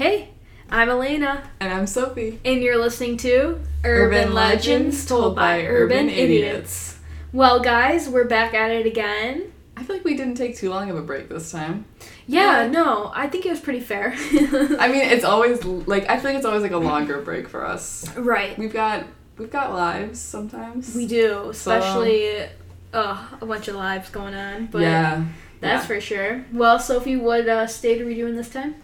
Hey, I'm Elena, And I'm Sophie. and you're listening to Urban, Legends Told by Urban Idiots. Well, guys, we're back at it again. I feel like we didn't take too long of a break this time. Yeah, Yeah. no, I think it was pretty fair. I mean, it's always like I feel like it's always like a longer break for us. right. We've got we've got lives sometimes. We do, especially uh, a bunch of lives going on, but yeah, that's yeah. for sure. Well, Sophie, what uh, state are we doing this time?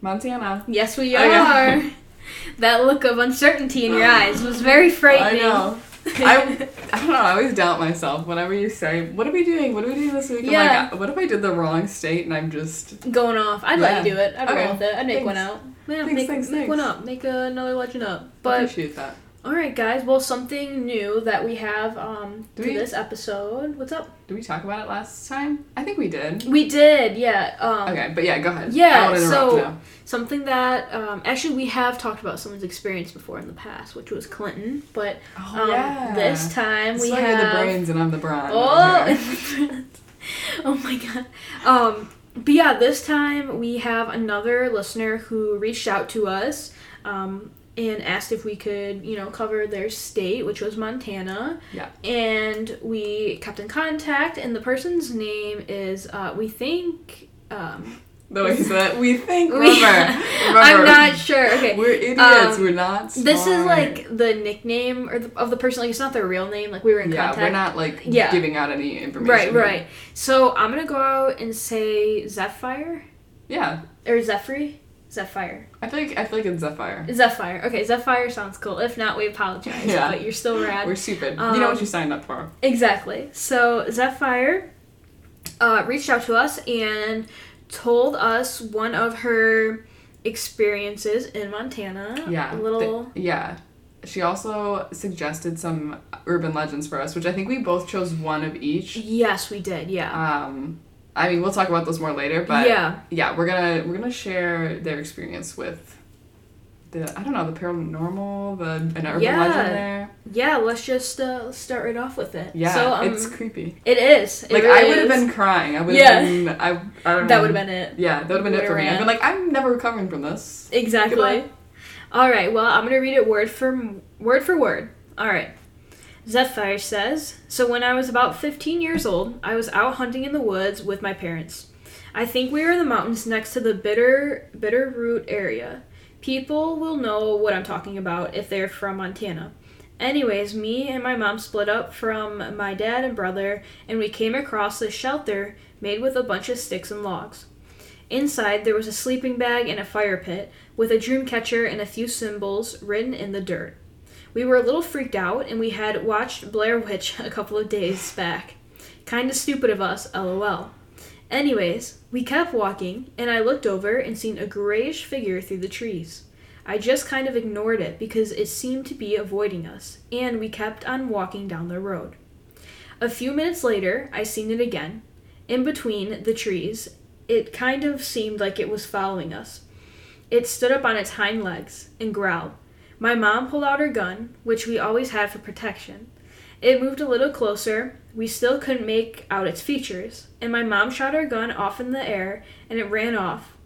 Montana. Yes, we are. yeah. that look of uncertainty in your eyes was very frightening. I know. I I don't know. I always doubt myself whenever you say, "What are we doing? What are we doing this week?" Yeah. I'm like, "What if I did the wrong state and I'm just Going off. I'd let you do it. I'd Okay. roll with it. I'd make Thanks. one out. Yeah, Thanks, make, thanks, make thanks. one up. Make another legend up. But appreciate that." All right, guys. Well, something new that we have um Do for we- this episode. What's up? Did we talk about it last time? I think we did. We did. Yeah. Um, Okay, but yeah, go ahead. Yeah, so- now. Something that um, actually we have talked about someone's experience before in the past, which was Clinton. But Oh um, yeah. this time It's we like you're have the brains and I'm the brawn. Oh, oh my god. Um, but yeah, this time we have another listener who reached out to us um, and asked if we could, you know, cover their state, which was Montana. Yeah. And we kept in contact, and the person's name is, uh, we think. Um, the way that we think. we- Remember, remember. I'm not sure. Okay. We're idiots. Um, we're not. Smart. This is like the nickname or the, of the person. Like it's not their real name. Like we were in Yeah, contact. we're not like Yeah. giving out any information. Right, right. So I'm gonna go out and say Zephyr Yeah, or Zephyr. Zephyr. I feel like I feel like it's Zephyr. Zephyr. Okay, Zephyr sounds cool. If not, we apologize. Yeah. But you're still rad. We're stupid. Um, you know what you signed up for. Exactly. So Zephyr uh, reached out to us and told us one of her experiences in Montana. Yeah. A little. th- yeah. She also suggested some urban legends for us, which I think we both chose one of each. yes, we did. Yeah. Um, I mean, we'll talk about those more later, but yeah. yeah, we're gonna we're gonna share their experience with the I don't know the paranormal, the an urban Yeah. legend there. Yeah. Let's just uh, start right off with it. Yeah, So um, it's creepy. it is. It Like really I would have been crying. I would Yeah. have been. I, I don't know. That would have been it. Yeah, that would have been it for me. I've been like, I'm never recovering from this. Exactly. Goodbye. All right. Well, I'm gonna read it word for word for word. All right. Zephyr says, "So when I was about 15 years old, I was out hunting in the woods with my parents. I think we were in the mountains next to the Bitter Bitterroot area. People will know what I'm talking about if they're from Montana." Anyways, me and my mom split up from my dad and brother, and we came across this shelter made with a bunch of sticks and logs. Inside, there was a sleeping bag and a fire pit, with a dream catcher and a few symbols written in the dirt. We were a little freaked out, and we had watched Blair Witch a couple of days back. Kinda stupid of us, lol. Anyways, we kept walking, and I looked over and seen a grayish figure through the trees. I just kind of ignored it because it seemed to be avoiding us, and we kept on walking down the road. A few minutes later, I seen it again. In between the trees, it kind of seemed like it was following us. It stood up on its hind legs and growled. My mom pulled out her gun, which we always had for protection. It moved a little closer. We still couldn't make out its features, and my mom shot her gun off in the air and it ran off.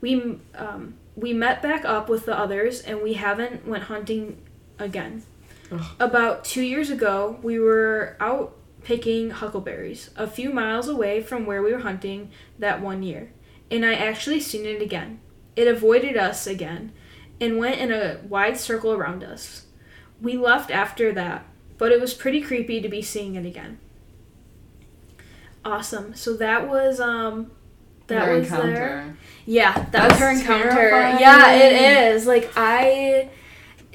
We um, we met back up with the others, and we haven't went hunting again. Ugh. About two years ago, we were out picking huckleberries a few miles away from where we were hunting that one year, and I actually seen it again. It avoided us again and went in a wide circle around us. We left after that, but it was pretty creepy to be seeing it again. Awesome. So that was um that Their was encounter. yeah, that That's was her encounter. terrifying. Yeah, it is. Like I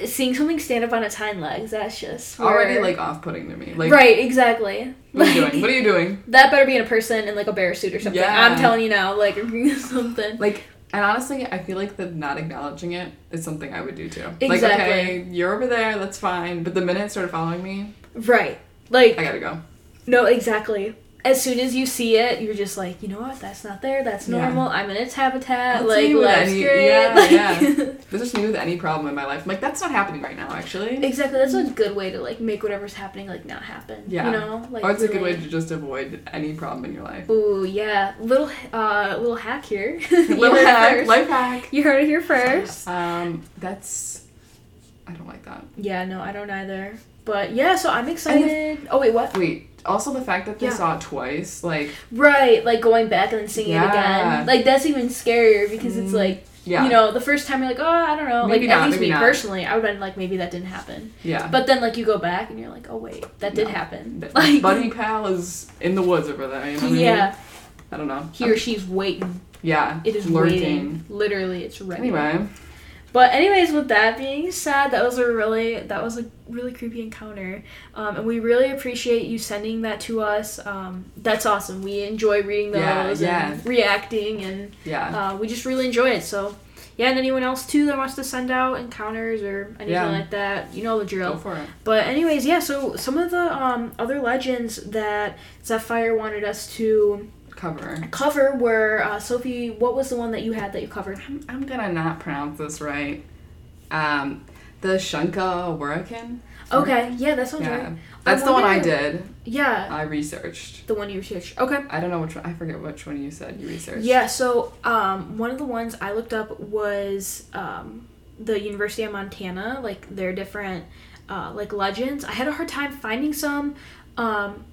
seeing something stand up on its hind legs, that's just Already like off putting to me. Like right, exactly. What are you doing? What are you doing? That better be in a person in like a bear suit or something. Yeah. I'm telling you now, like something. Like, and honestly, I feel like the not acknowledging it is something I would do too. Like, okay, you're over there, that's fine. But the minute it started following me, Right. Like I gotta go. no, exactly. As soon as you see it, you're just like, you know what? That's not there. That's Yeah. normal. I'm in its habitat. That's like life's any- great. yeah, like, yeah. This is me with any problem in my life. I'm like, that's not happening right now, actually. exactly. That's a good way to like make whatever's happening like not happen. Yeah. You know, like or it's a good way to just avoid any problem in your life. Ooh, yeah. Little uh little hack here. Little you heard it hack, first. life hack. You heard it here first. Um, that's. I don't like that. Yeah, no, I don't either. But yeah, so I'm excited. oh wait, what? Wait. Also, the fact that they Yeah. saw it twice, like, Right, like going back and then seeing it again. Like that's even scarier because it's Mm, like yeah, you know, the first time you're like, oh, I don't know. Maybe like at least maybe me not. personally, I would have been like, maybe that didn't happen. yeah. But then like you go back and you're like, oh wait, that did happen. Th- Like Buddy pal is in the woods over there. You know what I mean? yeah, I don't know. he or she's waiting. yeah. It is lurking. waiting. Literally, it's ready. Anyway, But anyways, with that being said, that was a really that was a really creepy encounter, um, and we really appreciate you sending that to us. Um, that's awesome. We enjoy reading those Yeah, and reacting, and yeah. uh, we just really enjoy it. So. Yeah, and anyone else too that wants to send out encounters or anything Yeah. like that, you know the drill. Go for it. But anyways, yeah. So some of the um, other legends that Zephyr wanted us to Cover. cover were uh, Sophie. What was the one that you had that you covered? I'm, I'm gonna not pronounce this right. Um, the Shunka Wurakin. Okay, yeah, that sounds Yeah, right. that's the one I did. Yeah, I researched. the one you researched. Okay. I don't know which one. I forget which one you said you researched. Yeah. So um, one of the ones I looked up was um, the University of Montana, like their different uh, like legends. I had a hard time finding some. Um,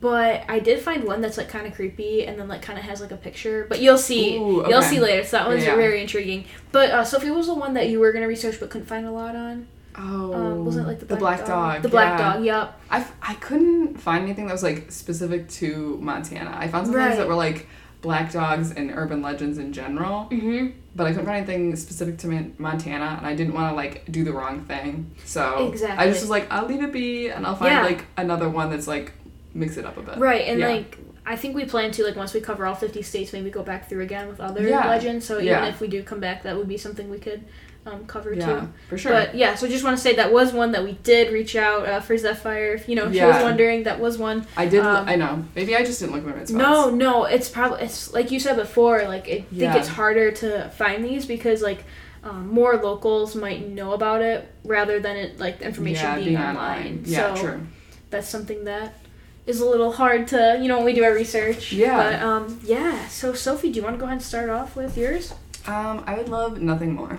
but I did find one that's like kind of creepy and then like kind of has like a picture. But you'll see, Ooh, you'll see later. So that one's Yeah, very intriguing. But uh, Sophie was the one that you were gonna research but couldn't find a lot on. Oh, Um, wasn't like the black, black dog? The black yeah. dog. Yep. I, f- I couldn't find anything that was like specific to Montana. I found some things that were like black dogs and urban legends in general, Mm-hmm. but I couldn't find anything specific to Man- Montana, and I didn't want to like do the wrong thing. So exactly. I just was like, I'll leave it be, and I'll find Yeah. like another one that's like mix it up a bit. Right, and Yeah. like I think we plan to like once we cover all fifty states, maybe go back through again with other Yeah. legends. So even Yeah. if we do come back, that would be something we could um, cover Yeah, too. for sure. But yeah, so I just want to say that was one that we did reach out uh, for Zephyr. If you know, she Yeah. was wondering, that was one. I did. um, I know. Maybe I just didn't look at my red spots. No, no, it's probably it's like you said before. Like I Yeah. think it's harder to find these because like um, more locals might know about it rather than it like the information yeah, being, being online. Yeah, so true. that's something that is a little hard to you know when we do our research. Yeah. But um yeah. So Sophie, do you want to go ahead and start off with yours? Um, I would love nothing more.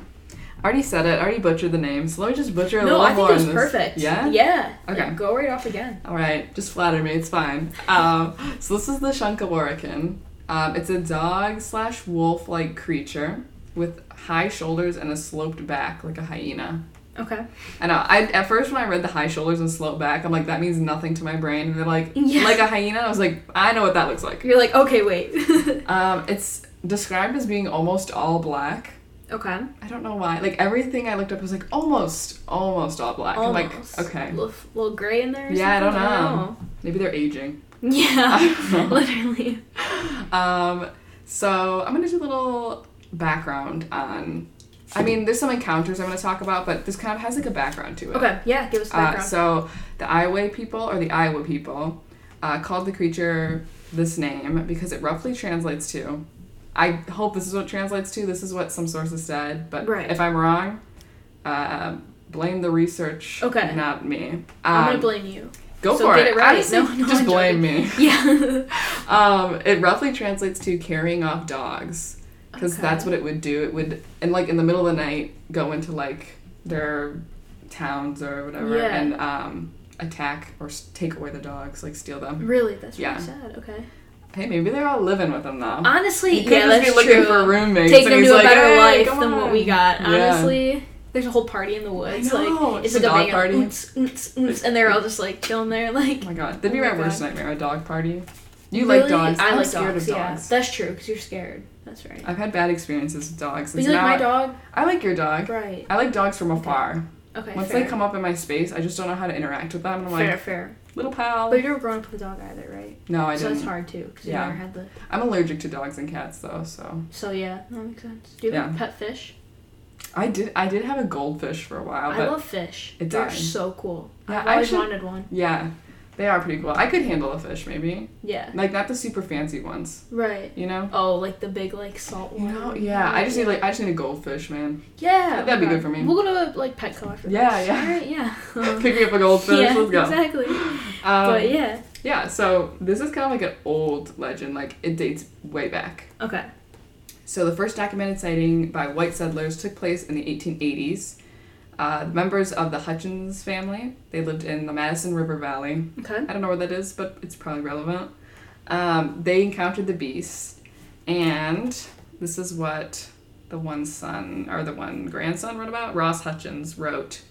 I already said it. I already butchered the name, so let me just butcher a no, little I think more. it was in this. perfect. Yeah. Yeah. Okay. Like, go right off again. All right, just flatter me. It's fine. Um, so this is the Shunkawarakin. Um, it's a dog slash wolf like creature with high shoulders and a sloped back like a hyena. Okay. I know. I at first when I read the high shoulders and sloped back, I'm like that means nothing to my brain. And they're like Yeah. like a hyena. I was like I know what that looks like. You're like okay, wait. Um, it's described as being almost all black. okay. I don't know why. Like everything I looked up was like almost, almost all black. I'm like, Almost. okay, little, little gray in there. Or Yeah, I don't something? know. maybe they're aging. Yeah. Literally. Um, so I'm gonna do a little background on. I mean, there's some encounters I'm gonna talk about, but this kind of has like a background to it. Okay. Yeah. Give us the Uh, background. so the Iowa people or the Iowa people uh, called the creature this name because it roughly translates to. I hope this is what it translates to. This is what some sources said, but Right. if I'm wrong, uh, blame the research. Okay. Not me. Um, I'm gonna blame you. Go so for get it. it right. Honestly, No, no, just blame me. Yeah. Um, it roughly translates to carrying off dogs because Okay. that's what it would do. It would, and like in the middle of the night, go into like their towns or whatever Yeah. and um, attack or take away the dogs, like steal them. really, that's Yeah. really sad. Okay. Hey, maybe they're all living with them though. Honestly, he could yeah, just that's be looking true. for roommates. Take them to a like, better "Hey, life than what we on." got. Yeah. Honestly, there's a whole party in the woods. Like it's it's a like a dog party. and they're all just like chilling there. Like Oh my god, that'd be Oh my my worst nightmare. A dog party. You Really? like dogs? I I'm like scared dogs. of Yeah, dogs. that's true because you're scared. That's right. I've had bad experiences with dogs. But you so like my dog, I like your dog. right? I like dogs from afar. Okay. Once fair. they come up in my space, I just don't know how to interact with them. And I'm fair, like, fair. little pal. But you never grown up with a dog either, right? no, I so didn't. that's hard too because Yeah. you never had the. I'm allergic to dogs and cats though, so So yeah, that makes sense. Do you have a pet fish? I did. I did have a goldfish for a while, I love fish. it They're died. so cool. Yeah, I've I always should- wanted one. yeah, They are pretty cool. I could handle a fish, maybe. Yeah. Like, not the super fancy ones, Right. you know? Oh, like the big like salt You one. know? Yeah, I just need, like, I just need a goldfish, man. Yeah. That'd be good for me. We'll go to like Petco after Yeah, this. yeah. Alright, yeah. Pick me up a goldfish, yeah, let's go. exactly. Um, but yeah. Yeah, so this is kind of like an old legend, like it dates way back. Okay. So the first documented sighting by white settlers took place in the 1880s. Uh, members of the Hutchins family, they lived in the Madison River Valley. Okay. I don't know where that is, but it's probably relevant. Um, they encountered the beast, and this is what the one son or the one grandson wrote about. Ross Hutchins wrote,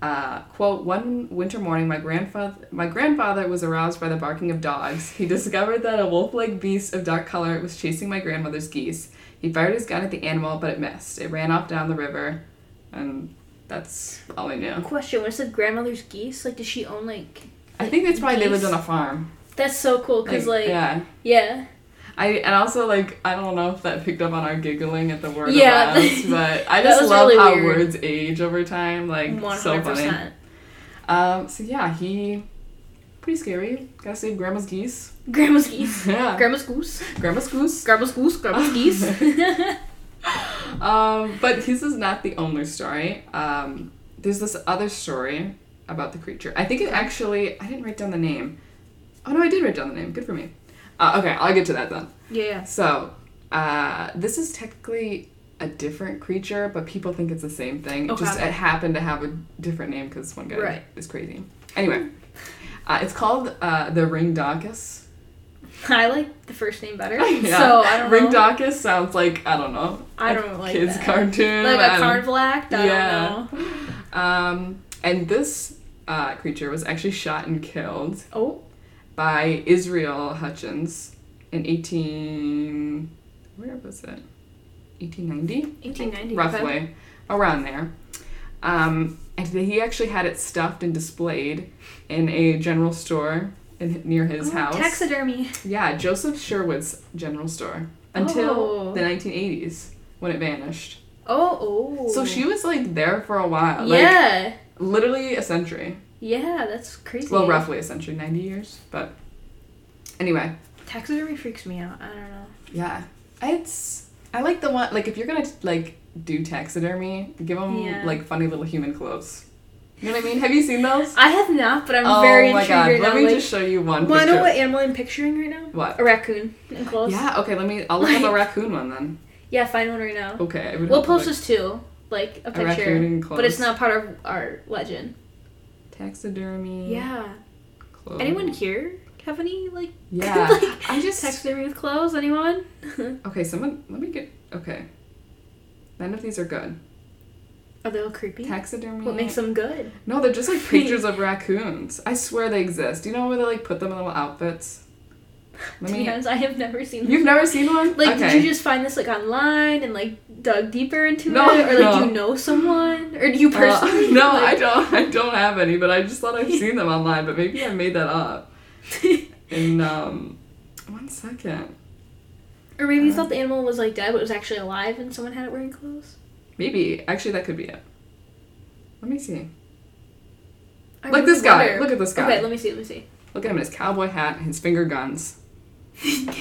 uh, "quote One winter morning, my grandfather my grandfather was aroused by the barking of dogs. He discovered that a wolf-like beast of dark color was chasing my grandmother's geese. He fired his gun at the animal, but it missed. It ran off down the river, and that's all I knew. Question: When it said grandmother's geese, like, does she own like? I think it's probably they lived on a farm. That's so cool because like, yeah." yeah. I and also like I don't know if that picked up on our giggling at the word Yeah. but I just love really how weird. words age over time. Like One so funny. Um. So yeah, he pretty scary. Gotta save grandma's geese. Grandma's geese. Yeah. Grandma's goose. grandma's goose. Grandma's goose. Grandma's geese. Um. But this is not the only story. Um. There's this other story about the creature. I think it actually. I didn't write down the name. Oh no, I did write down the name. Good for me. Uh, okay, I'll get to that then. yeah. So, uh, this is technically a different creature, but people think it's the same thing. Okay. just it happened to have a different name because one guy Right. is crazy. Anyway, uh, it's called uh, the Ringdocus. I like the first name better. Yeah. So I don't know. Ringdocus sounds like I don't know. I don't like kids that. cartoon. Like a act. I Yeah. don't know. Um, and this uh, creature was actually shot and killed Oh. by Israel Hutchins in 18 where was it 1890 1890. roughly around there um, and he actually had it stuffed and displayed in a general store in, near his Oh, house Taxidermy. yeah Joseph Sherwood's general store until Oh. the 1980s when it vanished Oh, oh. so she was like there for a while like Yeah. literally a century yeah, that's crazy. well roughly a century 90 years but anyway Taxidermy freaks me out. I don't know. Yeah, it's. I like the one like if you're gonna like do taxidermy, give them Yeah. like funny little human clothes. You know what I mean? Have you seen those? I have not, but I'm oh very my intrigued god! right Let now. me like, just show you one well, I picture. know what animal I'm picturing right now. What? A raccoon in clothes. Yeah. Okay. Let me. I'll look up a raccoon one then. Yeah, find one right now. Okay. I We'll post like, this too, like a a raccoon picture, in clothes. but it's not part of our legend. taxidermy. Yeah. Clothes. Anyone here have any like Yeah. like I just. taxidermy with clothes? Anyone? Okay. Someone. Let me get. Okay. None of these are good. Are they all creepy? Taxidermy. What makes them good? No, they're just like pictures of raccoons. I swear they exist. Do you know where they like put them in little outfits? Let be I have never seen. You've never seen one? Like, okay. did you just find this like online and like dug deeper into No, it, or like no. do you know someone, or do you Uh, personally? no, like, I don't. I don't have any, but I just thought I've seen them online. But maybe I made that up. In um, one second, or maybe you Uh. thought the animal was like dead, but it was actually alive, and someone had it wearing clothes. Maybe actually that could be it. Let me see. I Like really this guy. wonder. Look at this guy. Okay, let me see. Let me see. Look at him in his cowboy hat, and his finger guns, and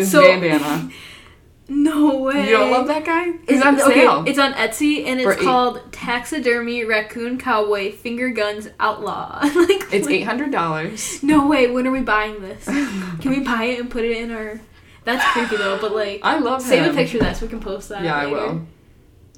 his So- bandana. No way. You don't love that guy? He's It's on okay, sale. It's on Etsy and For it's eight- called Taxidermy Raccoon Cowboy Finger Guns Outlaw. like It's what- eight hundred dollars. No way. When are we buying this? Can we buy it and put it in our? That's creepy though. But like, I love save him. a picture of that so we can post that. Yeah, I later. will.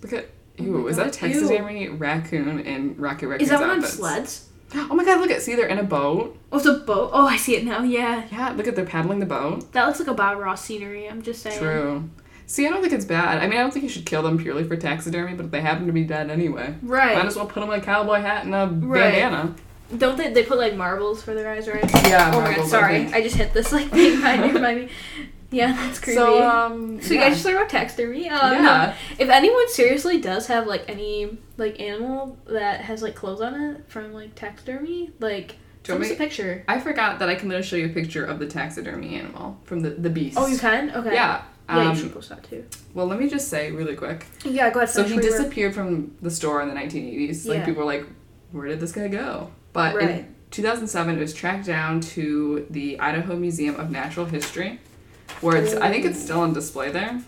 Look at. Oh Ew, my is that God, ew. taxidermy raccoon in Rocket Raccoon's Is that one on outfits? sleds? Oh my god, look at see they're in a boat. Oh, it's a boat. Oh, I see it now. Yeah, Yeah, look at they're paddling the boat. that looks like a Bob Ross scenery. I'm just saying. True. See, I don't think it's bad. I mean, I don't think you should kill them purely for taxidermy, but if they happen to be dead anyway, Right. might as well put them in a cowboy hat and a Right. bandana. Don't they? They put like marbles for their eyes, right? Yeah, oh my god, marbles, I sorry. I, just hit this like thing behind me. Yeah, that's creepy. So, um, So you yeah. guys just learned about taxidermy. Um, yeah. If anyone seriously does have like any like animal that has like clothes on it from like taxidermy, like Do you send want us a picture. I forgot that I can literally show you a picture of the taxidermy animal from the the beast. Oh, you can. Okay. Yeah. Yeah, Um, you should post that too. well, let me just say really quick. Yeah, go ahead. So he you were. disappeared from the store in the 1980s. Like Yeah. people were like, "Where did this guy go?" But Right. in 2007, it was tracked down to the Idaho Museum of Natural History, where it's, I think it's still on display there.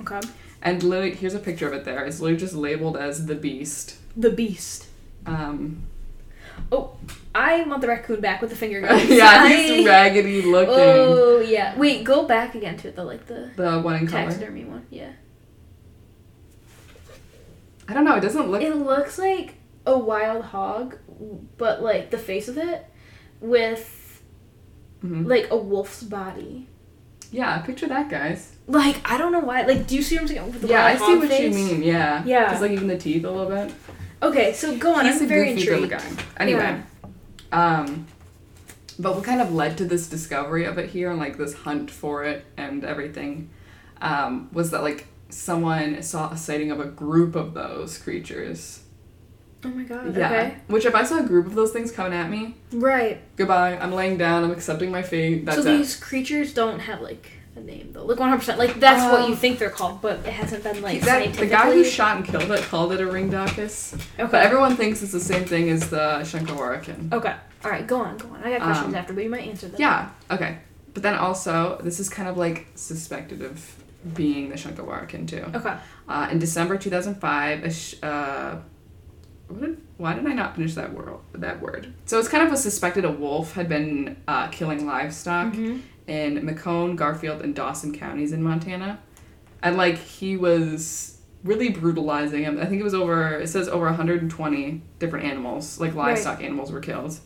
Okay. And literally, here's a picture of it there. It's literally just labeled as the beast. The beast. Um, Oh, I want the raccoon back with the finger guns. yeah, he's raggedy looking. Oh yeah. Wait, go back again to the like the The one in color. taxidermy one. Yeah. I don't know. It doesn't look. It looks like a wild hog, but like the face of it with Mhm. like a wolf's body. Yeah, picture that, guys. Like I don't know why. Like, do you see what I'm saying? With the yeah, I see what face? you mean. Yeah. Yeah. Just like even the teeth a little bit. Okay, so go on. He's I'm a very goofy intrigued. guy. Anyway, um, but what kind of led to this discovery of it here and like this hunt for it and everything, um, was that like someone saw a sighting of a group of those creatures. Oh my god. Yeah. Okay. Which if I saw a group of those things coming at me, Right. goodbye. I'm laying down. I'm accepting my fate. That's so it. these creatures don't have like a name though. Like 100. percent Like that's what Um, you think they're called, but it hasn't been like That- the guy who shot and killed it called it a ringdocus, Okay. but everyone thinks it's the same thing as the Shankawarakan. Okay. All right. Go on. Go on. I got questions Um, after, but you might answer them. Yeah, okay. But then also, this is kind of like suspected of being the Shankawarakan too. Okay. Uh, in December 2005, a sh- uh, did, why did I not finish that word? That word. So it's kind of a suspected a wolf had been uh, killing livestock Mhm. in McCone, Garfield, and Dawson counties in Montana, and like he was really brutalizing him. I think it was over. It says over 120 different animals, like Right. livestock animals, were killed.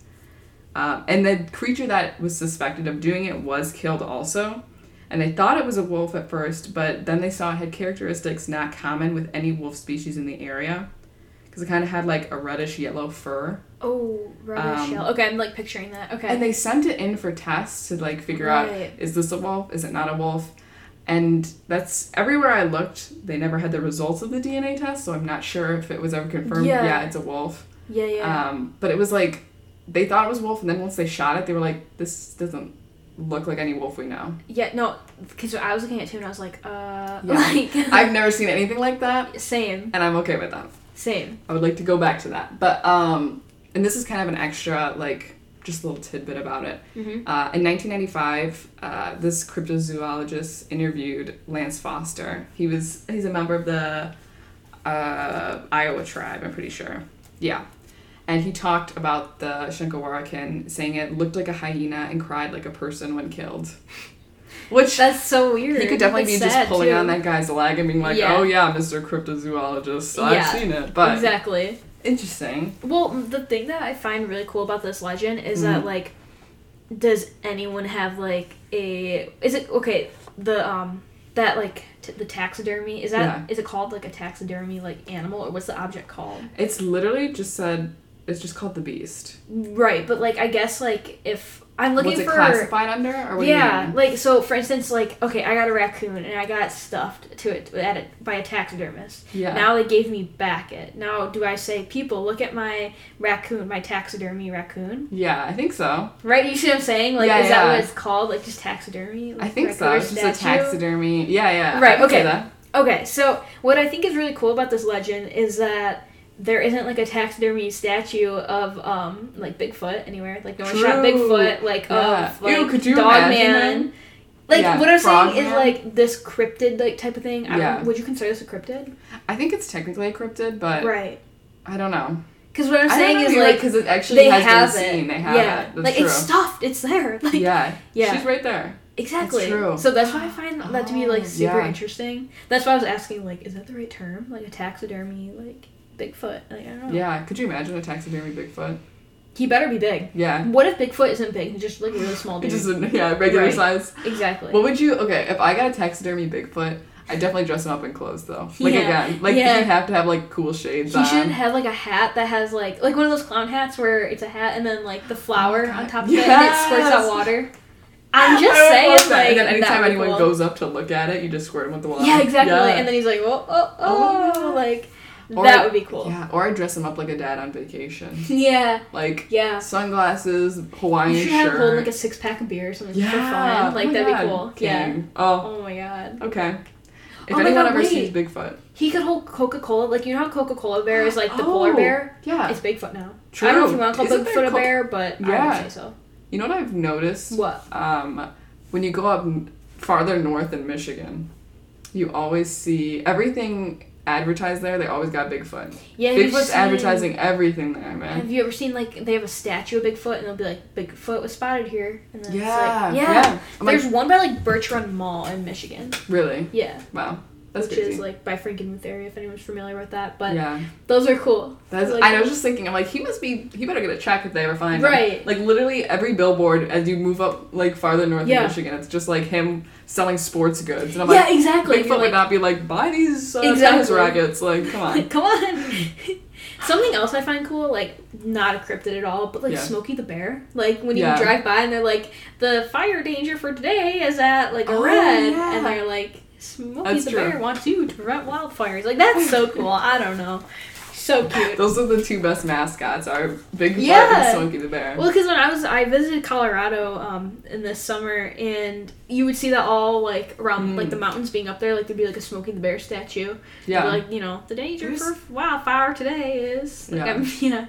Um, and the creature that was suspected of doing it was killed also. And they thought it was a wolf at first, but then they saw it had characteristics not common with any wolf species in the area. Because it kind of had like a reddish yellow fur. Oh, reddish Um, yellow. Okay, I'm like picturing that. Okay. And they sent it in for tests to like figure out is this a wolf? Is it not a wolf? And that's everywhere I looked, they never had the results of the DNA test, so I'm not sure if it was ever confirmed. Yeah. Yeah, it's a wolf. yeah, yeah. Um, but it was like they thought it was wolf, and then once they shot it, they were like, "This doesn't look like any wolf we know." yeah, no, because I was looking at it too, and I was like, uh, Yeah. like, I've never seen anything like that, same, and I'm okay with that. Same. I would like to go back to that, but um, and this is kind of an extra like just a little tidbit about it. Mm-hmm. Uh, in 1995, uh, this cryptozoologist interviewed Lance Foster. He was he's a member of the uh, Iowa tribe, I'm pretty sure. Yeah. And he talked about the Shankawarakan, saying it looked like a hyena and cried like a person when killed. Which That's so weird. he could definitely That's be just pulling too. on that guy's leg and being like, Yeah. "Oh yeah, Mr. Cryptozoologist, Yeah. I've seen it." But exactly. interesting. Well, the thing that I find really cool about this legend is Mhm. that like, does anyone have like a? Is it okay? The um that like t- the taxidermy is that is Yeah. it called like a taxidermy like animal or what's the object called? It's literally just said it's just called the beast. Right, but like I guess like if I'm looking What's it for classified under, or what yeah, you like so for instance, like okay, I got a raccoon and I got stuffed to it at it by a taxidermist. Yeah. Now they gave me back it. Now do I say people look at my raccoon, my taxidermy raccoon? yeah, I think so. Right? You see what I'm saying? Like Yeah, is that what it's called? Like just taxidermy? I think so. It's just a taxidermy. Yeah, yeah. Right, I can say okay. Okay, so what I think is really cool about this legend is that there isn't like a taxidermy statue of um like Bigfoot anywhere. Like no one shot True. Bigfoot like Yeah. of like Ew, could you Dog Man. Like Yeah, what I'm saying is like this cryptid like type of thing. Yeah. would you consider this a cryptid? I think it's technically a cryptid, but right. I don't know. Because what I'm saying is right, like because it actually they has have been it. seen. They have yeah, it. That's like true. it's stuffed. It's there. Like yeah. yeah. She's right there. Exactly. true. So that's why I find that to be like super yeah. interesting. That's why I was asking like, is that the right term? Like a taxidermy, like Bigfoot. Like I don't know. Yeah. Could you imagine a taxidermy Bigfoot? He better be big. Yeah. What if Bigfoot isn't big? He's just like a really small dude. Just a, yeah, regular Right. size. exactly. What would you? Okay, if I got a taxidermy Bigfoot, I'd definitely dress him up in clothes though. Like Yeah. again, like Yeah. he'd have to have like cool shades he on. should have like a hat that has like like one of those clown hats where it's a hat and then like the flower Oh, on top of it and it squirts out water. I'm just I saying that. like and then anytime that would be anyone cool. goes up to look at it, you just squirt him with the water. Yeah, exactly. Yeah. And then he's like, oh, oh, Oh, oh, like Or- that would be cool. Yeah, or I dress him up like a dad on vacation. Yeah, Like yeah. sunglasses, Hawaiian You should have shirt. hold like a six pack of beer or something yeah, for fun. Like oh that'd God, be cool. Yeah. Oh, Oh my god. okay. If Oh anyone God, ever wait. sees Bigfoot, He could hold Coca Cola. Like you know how Coca Cola bear is like the polar Oh, bear. yeah. It's Bigfoot now. True. I don't know if you want to call Isn't Bigfoot a Coca- bear, but I Yeah. would say so. You know what I've noticed? What? Um, when you go up farther north in Michigan, you always see everything advertised there. They always got Bigfoot. Yeah. Bigfoot's seen- advertising everything there, man. Have you ever seen like they have a statue of Bigfoot and they'll be like Bigfoot was spotted here and then Yeah, it's like yeah. yeah. I'm like, There's one by like Birch Run Mall in Michigan. really? Yeah. Wow, that's which crazy. is like by Frankenmuth area if anyone's familiar with that. But yeah, those are cool. that's. like- I was just thinking. I'm like, he must be. He better get a check if they ever find him. Right. Like literally every billboard as you move up like farther north Yeah. in Michigan, it's just like him selling sports goods, and I'm yeah, like, exactly. Bigfoot You're would not be like, buy these uh, tennis Exactly. rackets. Like, come on. Come on. Something else I find cool, like not a cryptid at all, but like Yeah. Smokey the Bear. Like when you Yeah. drive by and they're like, the fire danger for today is at like a Oh, red, and they're like, Smokey the true. Bear wants you to prevent wildfires. Like that's so cool. I don't know, so cute. Those are the two best mascots: are Bigfoot Yeah. and Smokey the Bear. Well, because when I was, I visited Colorado um, in the summer, and you would see that all like around Mm. like the mountains being up there, like there'd be like a Smokey the Bear statue. yeah. Like you know, the danger There's- for wildfire today is like, Yeah. I'm, yeah,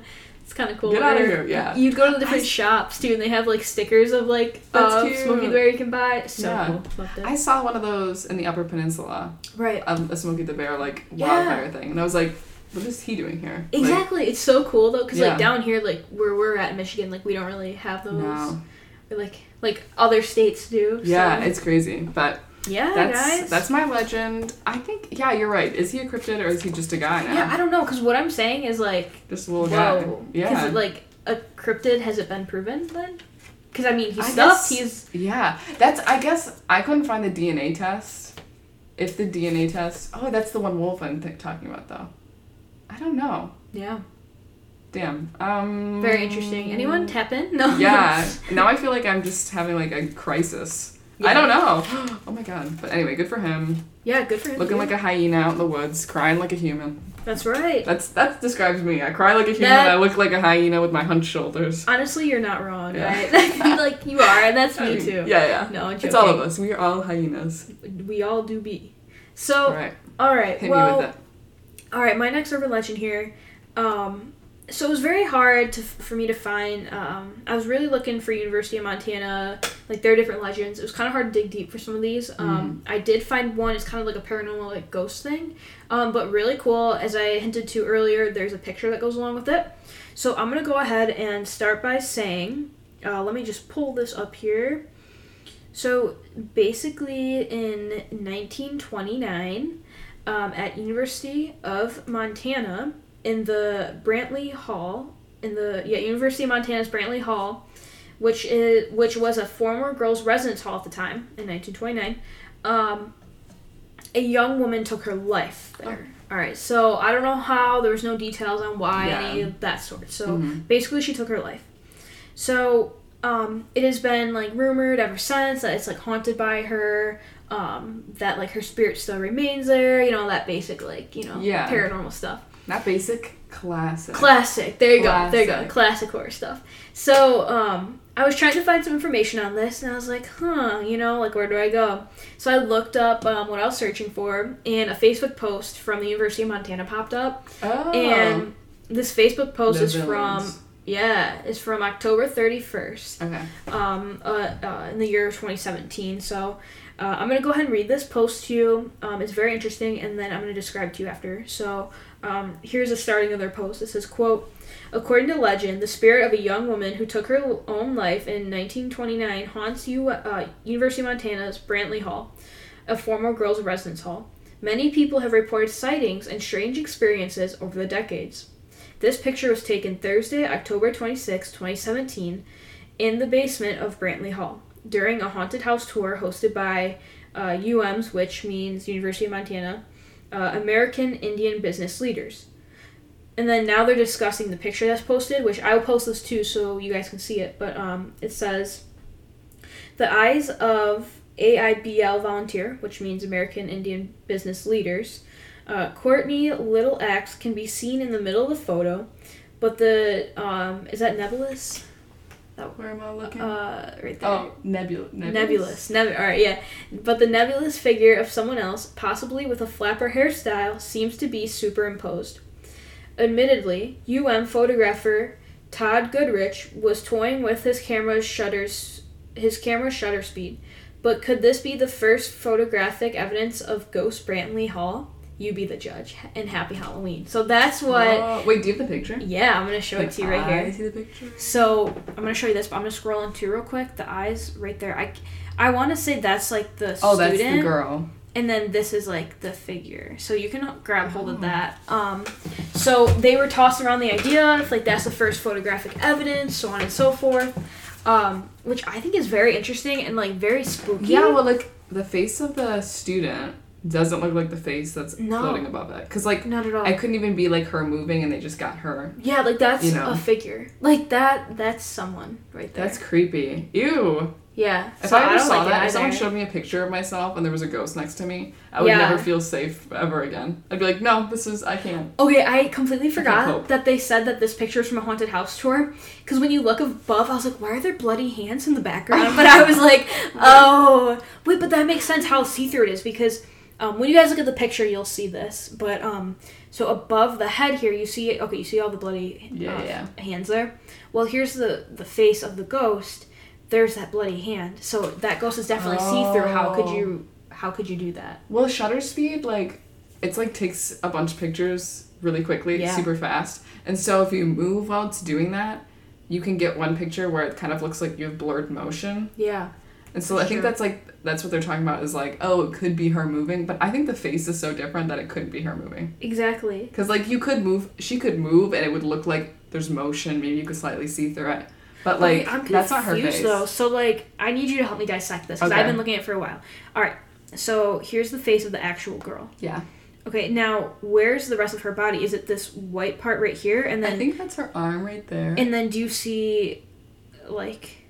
it's kind of cool. Get outta Or here, yeah. You'd go to the different s- shops too, and they have like stickers of like That's uh, cute. Smokey the Bear you can buy. So Yeah. cool. I saw one of those in the Upper Peninsula, right. um, a Smokey the Bear like Yeah. wildfire thing, and I was like, "What is he doing here?" Like, Exactly. it's so cool though, because Yeah. like down here, like where we're at in Michigan, like we don't really have those. no. Or, like like other states do. Yeah, so. it's crazy, but yeah, that's guys. that's my legend. I think yeah, you're right. Is he a cryptid or is he just a guy now? yeah. I don't know, because what I'm saying is like just a little guy. Yeah. It like a cryptid? Has it been proven then? Because I mean, he's I stuffed. guess- He's Yeah, that's. I guess I couldn't find the DNA test. If the DNA test, oh, that's the one Wolf I'm th- talking about though. I don't know. yeah. Damn. Um. Very interesting. Anyone tap in? No. Yeah. now I feel like I'm just having like a crisis. I don't know. Oh my god. But anyway, good for him. Yeah, good for him. Looking dude. like a hyena out in the woods, crying like a human. That's right. That's that describes me. I cry like a human. That- I look like a hyena with my hunched shoulders. Honestly, you're not wrong, Yeah. right? Like you are, and that's me too. Yeah, yeah. No, I'm It's all of us. We are all hyenas. We all do be. So, All right. all right. Hit well, me with it. All right, my next urban legend here. Um, so it was very hard to for me to find. Um, I was really looking for University of Montana, like their different legends. It was kind of hard to dig deep for some of these. Um, I did find one. It's kind of like a paranormal, like ghost thing, um, but really cool. As I hinted to earlier, there's a picture that goes along with it. So I'm gonna go ahead and start by saying, uh, let me just pull this up here. So basically, in 1929 um, at University of Montana in the Brantly Hall in the yeah University of Montana's Brantly Hall, which is which was a former girls' residence hall at the time in 1929. Um, a young woman took her life there. All right, so I don't know how. There was no details on why any of that sort. So Mhm. basically, she took her life. So um, it has been like rumored ever since that it's like haunted by her. Um, that like her spirit still remains there. You know that basic like you know Yeah. paranormal stuff. Not basic, classic. Classic. There you go. There you go. Classic. Classic horror stuff. So, um, I was trying to find some information on this, and I was like, huh, you know, like where do I go? So I looked up um, what I was searching for, and a Facebook post from the University of Montana popped up, oh. and this Facebook post The is from yeah, is from October thirty first, Okay. um, uh, uh, in the year of twenty seventeen. So. Uh, I'm gonna go ahead and read this post to you. Um, it's very interesting, and then I'm gonna describe to you after. So, um, here's the starting of their post. It says, "quote According to legend, the spirit of a young woman who took her own life in 1929 haunts U- uh, University of Montana's Brantly Hall, a former girls' residence hall. Many people have reported sightings and strange experiences over the decades. This picture was taken Thursday, October 26, 2017, in the basement of Brantly Hall during a haunted house tour hosted by uh, UM's, which means University of Montana, uh, American Indian business leaders. And then now they're discussing the picture that's posted, which I will post this too so you guys can see it. But um, it says the eyes of AIBL volunteer, which means American Indian business leaders. Uh, Courtney Little Axe can be seen in the middle of the photo, but the um, is that nebulous? Where am I looking? Uh, right there. oh, nebula. Nebulous. Neb- all right, yeah. But the nebulous figure of someone else, possibly with a flapper hairstyle, seems to be superimposed. Admittedly, UM photographer Todd Goodrich was toying with his camera's shutters, his camera shutter speed. But could this be the first photographic evidence of Ghost Brantly Hall? You be the judge, and happy Halloween. So that's what. Oh, wait, do you have the picture? Yeah, I'm gonna show it to you right I here. see the picture. So I'm gonna show you this, but I'm gonna scroll into real quick. The eyes right there. I, I want to say that's like the Oh, student, that's the girl. and then this is like the figure. So you can grab hold Oh. of that. Um, so they were tossing around the idea if like that's the first photographic evidence, so on and so forth. Um, which I think is very interesting and like very spooky. Yeah, well, like the face of the student doesn't look like the face that's No. floating above it. Cause like not at all. I couldn't even be like her moving, and they just got her. yeah, like that's You know. a figure. Like that. That's someone right there. That's creepy. Ew. yeah. If so I ever don't saw like that, if someone showed me a picture of myself and there was a ghost next to me, I would Yeah. never feel safe ever again. I'd be like, no, this is I can't. Okay, I completely forgot cope. that they said that this picture is from a haunted house tour. Because when you look above, I was like, why are there bloody hands in the background? But I was like, oh, wait, but that makes sense how see through it is because um, when you guys look at the picture, you'll see this. But um, so above the head here, you see okay, you see all the bloody Yeah, uh, yeah. hands there. Well, here's the the face of the ghost. There's that bloody hand. So that ghost is definitely see through. How could Oh. you how could you do that? Well, shutter speed, like, it's like takes a bunch of pictures really quickly, Yeah. super fast. And so if you move while it's doing that, you can get one picture where it kind of looks like you have blurred motion. Yeah. And so I think Sure. that's like that's what they're talking about is like, oh, it could be her moving, but I think the face is so different that it couldn't be her moving. Exactly. Cuz like you could move, she could move and it would look like there's motion, maybe you could slightly see through it. But like Okay, I'm that's not her face. though. So like, I need you to help me dissect this because I've been looking at it for a while. All right. So here's the face of the actual girl. Yeah. Okay. Now, where's the rest of her body? Is it this white part right here, and then I think that's her arm right there. and then do you see, like,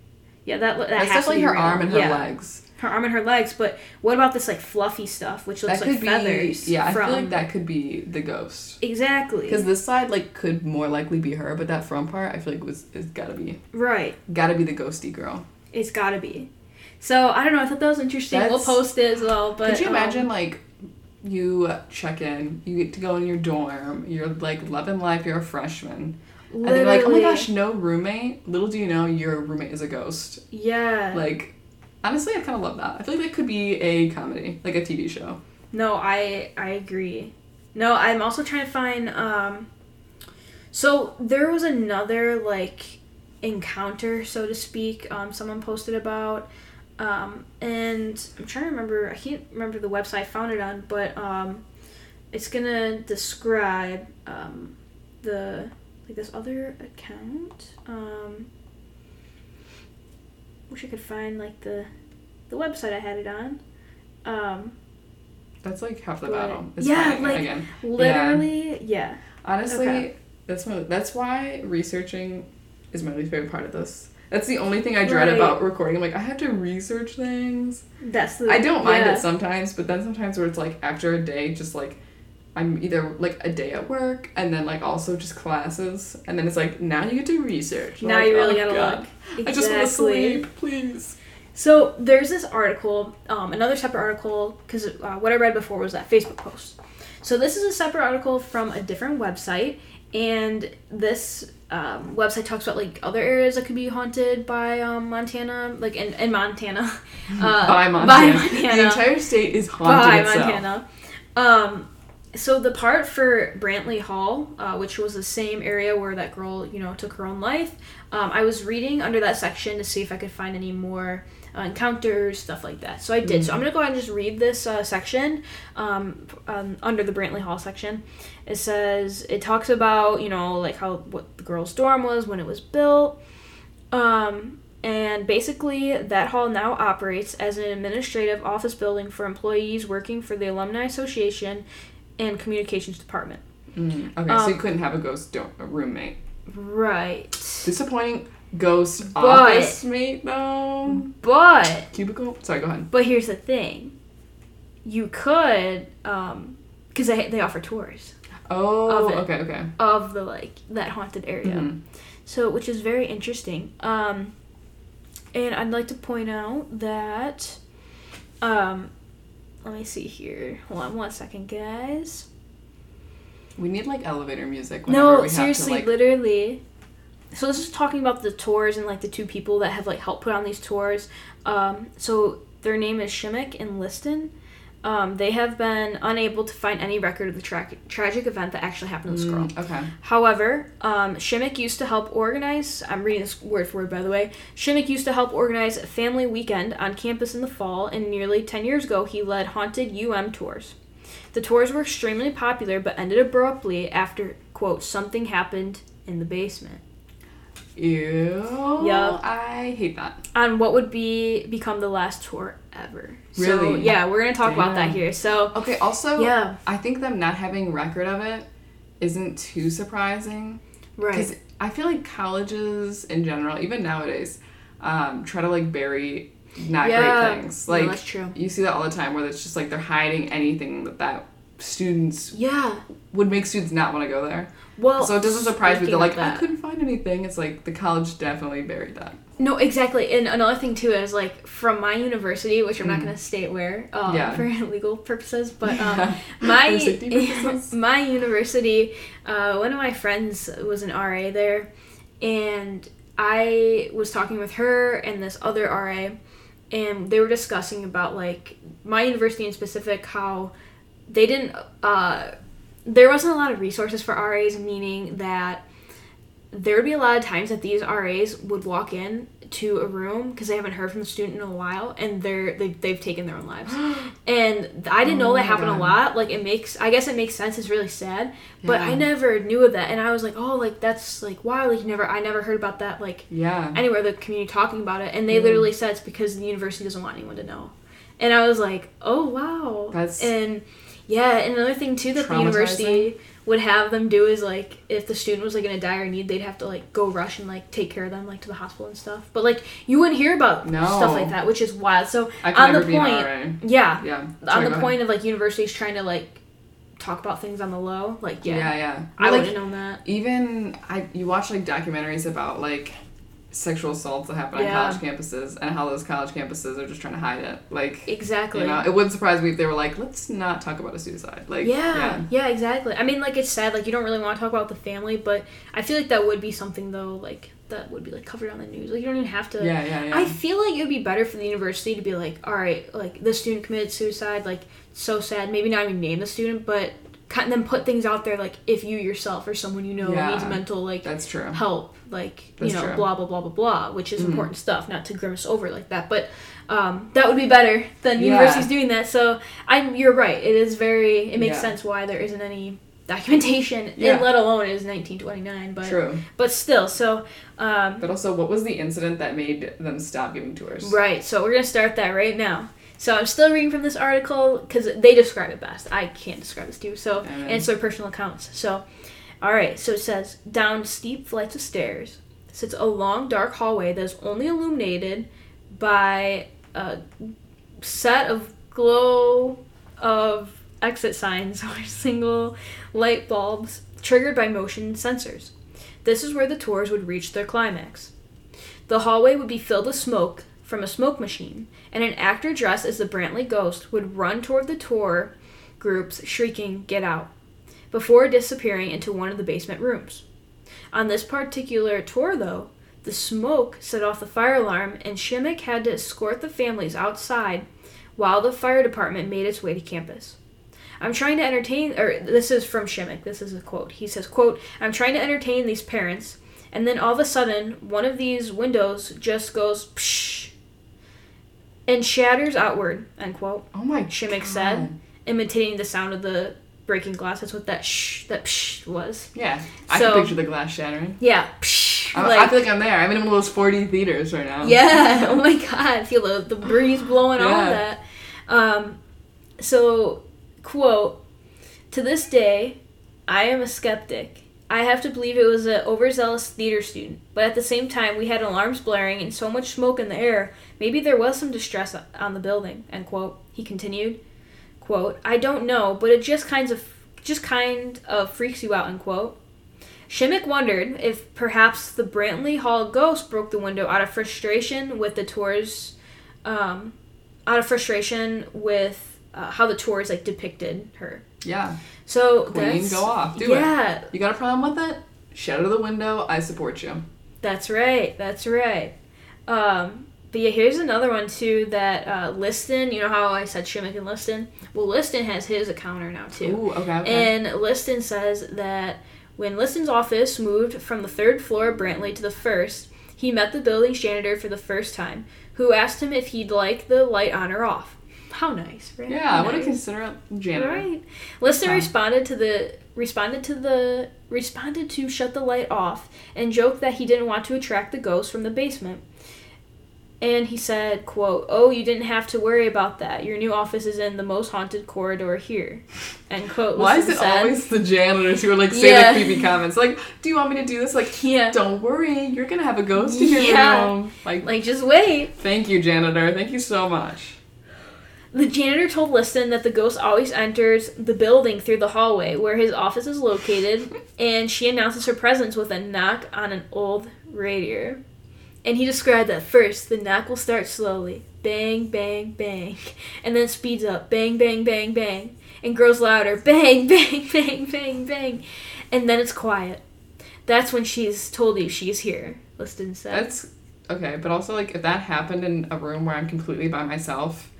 yeah, that that that's has to definitely be her real. arm and her yeah, legs. Her arm and her legs. But what about this like fluffy stuff, which looks like feathers? be Yeah, I from... feel like that could be the ghost. Exactly. Because this side like could more likely be her, but that front part I feel like was it's gotta be right. gotta be the ghosty girl. It's got to be. So I don't know. I thought that was interesting. we'll post it as well. But Could you um, imagine like you check in, you get to go in your dorm, you're like loving life, you're a freshman, and they're like, oh my gosh, no roommate. Little do you know, your roommate is a ghost. Yeah. Like, honestly, I kind of love that. I feel like that could be a comedy, like a TV show. No, I I agree. No, I'm also trying to find um so there was another like encounter, so to speak, um someone posted about um and I'm trying to remember I can't remember the website I found it on, but um it's gonna describe um the like this other account. Um wish I could find like the the website I had it on. Um That's like half the battle. It's yeah, like- again. Literally, yeah. Honestly, Okay. that's my, that's why researching is my least favorite part of this. That's the only thing I dread Right. about recording. I'm like, I have to research things. That's the. I don't mind yeah. it sometimes, but then sometimes where it's like after a day, just like I'm either like a day at work and then like also just classes, and then it's like now you get to do research. Now Like, you really oh, gotta God. look. I just want to sleep, please. So there's this article, um, another separate article, because uh, what I read before was that Facebook post. So this is a separate article from a different website, and this um, website talks about like other areas that could be haunted by um, Montana, like in, in Montana. Uh, by Montana. By Montana. The entire state is haunted by itself. Montana. Um, so the part for Brantly Hall, uh, which was the same area where that girl, you know, took her own life, um, I was reading under that section to see if I could find any more uh, encounters, stuff like that. So I did. So I'm gonna go ahead and just read this uh, section um, um, under the Brantly Hall section. It says it talks about you know like how what the girl's dorm was when it was built. Um, and basically, that hall now operates as an administrative office building for employees working for the Alumni Association and Communications Department. Mm, Okay, so you Um, couldn't have a ghost do- a roommate. Right. Disappointing ghost But- office mate though. But, Cubicle. Sorry, go ahead. but here's the thing. You could, um, because they, they offer tours. Oh, Of it. okay, okay. of the like that haunted area. Mhm. So, which is very interesting. Um, and I'd like to point out that, um, let me see here. Hold on one second, guys. We need like elevator music. No, have seriously, to, like, literally. So this is talking about the tours and like the two people that have like helped put on these tours. Um, so their name is Shimmick and Liston. Um, they have been unable to find any record of the tra- tragic event that actually happened to this girl. Mm, okay. However, um, Shimmick used to help organize. I'm reading this word for word, by the way. Shimmick used to help organize a family weekend on campus in the fall, and nearly 10 years ago, he led haunted UM tours. The tours were extremely popular, but ended abruptly after, quote, something happened in the basement. Ew. Yeah. I hate that. On what would be become the last tour ever. So, Really? yeah, we're going to talk about that here. So, Okay. Also, yeah, I think them not having record of it isn't too surprising right. because I feel like colleges in general, even nowadays, um, try to like bury not Yeah. great things. No, Like that's true. you see that all the time, where it's just like they're hiding anything that that students Yeah. would make students not want to go there. Well, so it doesn't surprise me. They're like, of I couldn't find anything. It's like the college definitely buried that. No, exactly. And another thing too is like from my university, which I'm not Mm. going to state where um, Yeah. for legal purposes, but Yeah. um, my purposes. my university, uh, one of my friends was an RA there, and I was talking with her and this other RA, and they were discussing about like my university in specific how they didn't uh, there wasn't a lot of resources for RAs, meaning that there would be a lot of times that these RAs would walk in to a room because they haven't heard from the student in a while and they're they've, they've taken their own lives. And i didn't Oh know that my happened a lot like it makes i guess it makes sense it's really sad but i never knew of that and i was like oh like that's like wow like never i never heard about that like Yeah. anywhere the community talking about it and they Mhm. literally said it's because the university doesn't want anyone to know. And i was like oh wow. That's and yeah and another thing too that the university would have them do is like if the student was like in a dire need they'd have to like go rush and like take care of them like to the hospital and stuff. But like you wouldn't hear about No. stuff like that which is wild. So I on the point yeah. Yeah. on the point of like universities trying to like talk about things on the low like yeah, Yeah, yeah. i Well, wouldn't have known that. even I you watch like documentaries about like sexual assaults that happen Yeah. on college campuses and how those college campuses are just trying to hide it. Like exactly you know, it wouldn't surprise me if they were like, let's not talk about a suicide. Like yeah, yeah, exactly. I mean, like it's sad, like you don't really want to talk about the family, but I feel like that would be something though, like that would be like covered on the news. Like you don't even have to. Yeah, yeah, yeah. I feel like it would be better for the university to be like, all right, like the student committed suicide, like so sad. Maybe not even name the student, but kind then put things out there like if you yourself or someone you know Yeah. needs mental like That's true. help, like That's you know, true. blah blah blah blah blah, which is Mhm. important stuff. Not to grimace over like that, but um, that would be better than Yeah. universities doing that. So I'm, you're right. It is very. It makes Yeah. sense why there isn't any documentation, Yeah. and let alone it is 1929. But True. but still, so um, But also, what was the incident that made them stop giving tours? Right, so we're gonna start that right now. So I'm still reading from this article because they describe it best. I can't describe this to you. So Amen. and it's their personal accounts. So, all right. So it says down steep flights of stairs sits a long dark hallway that is only illuminated by a set of glow of exit signs or single light bulbs triggered by motion sensors. This is where the tours would reach their climax. The hallway would be filled with smoke from a smoke machine, and an actor dressed as the Brantly ghost would run toward the tour groups, shrieking, Get out, before disappearing into one of the basement rooms. On this particular tour, though, the smoke set off the fire alarm, and Shimmick had to escort the families outside while the fire department made its way to campus. I'm trying to entertain, or this is from Shimmick, this is a quote. He says, quote, I'm trying to entertain these parents, and then all of a sudden, one of these windows just goes psh and shatters outward, end quote, Oh my Shimmick God. said, imitating the sound of the breaking glass. That's what that shh, that psh was. Yeah, I So- can picture the glass shattering. Yeah, psh, I, I feel like I'm there. I'm in one of those 4D theaters right now. yeah. Oh my god, feel the, the breeze blowing, all of that. Um, so, quote, to this day, I am a skeptic. I have to believe it was an overzealous theater student, but at the same time, we had alarms blaring and so much smoke in the air. Maybe there was some distress on the building. End quote. He continued, "Quote: I don't know, but it just kinds of just kind of freaks you out, unquote. Shimmick wondered if perhaps the Brantly Hall ghost broke the window out of frustration with the tours, um, out of frustration with uh, how the tours like depicted her. Yeah. So Queen, go off. Do it. yeah, You got a problem with it? Shout out of the window. I support you. That's right. That's right. Um, but yeah, here's another one too that uh, Liston. You know how I said Shimmick and Liston? Well, Liston has his encounter now too. Ooh, okay. okay. And Liston says that when Liston's office moved from the third floor of Brantly to the first, he met the building's janitor for the first time, who asked him if he'd like the light on or off. How nice, right? yeah, How what a nice. considerate janitor. Right. Liston Okay. responded to the responded to the responded to shut the light off and joked that he didn't want to attract the ghost from the basement. And he said, quote, Oh, you didn't have to worry about that. Your new office is in the most haunted corridor here. End quote. Why is it said. always the janitors who are like saying Yeah. the creepy comments? Like, do you want me to do this? Like, Yeah. don't worry, you're gonna have a ghost in your Yeah. room. Like, Like just wait. thank you, janitor. Thank you so much. The janitor told Liston that the ghost always enters the building through the hallway where his office is located, and she announces her presence with a knock on an old radiator. And he described that first, the knock will start slowly bang, bang, bang, and then speeds up bang, bang, bang, bang, and grows louder bang, bang, bang, bang, bang, and then it's quiet. That's when she's told you she's here, Liston said. That's okay, but also like if that happened in a room where I'm completely by myself,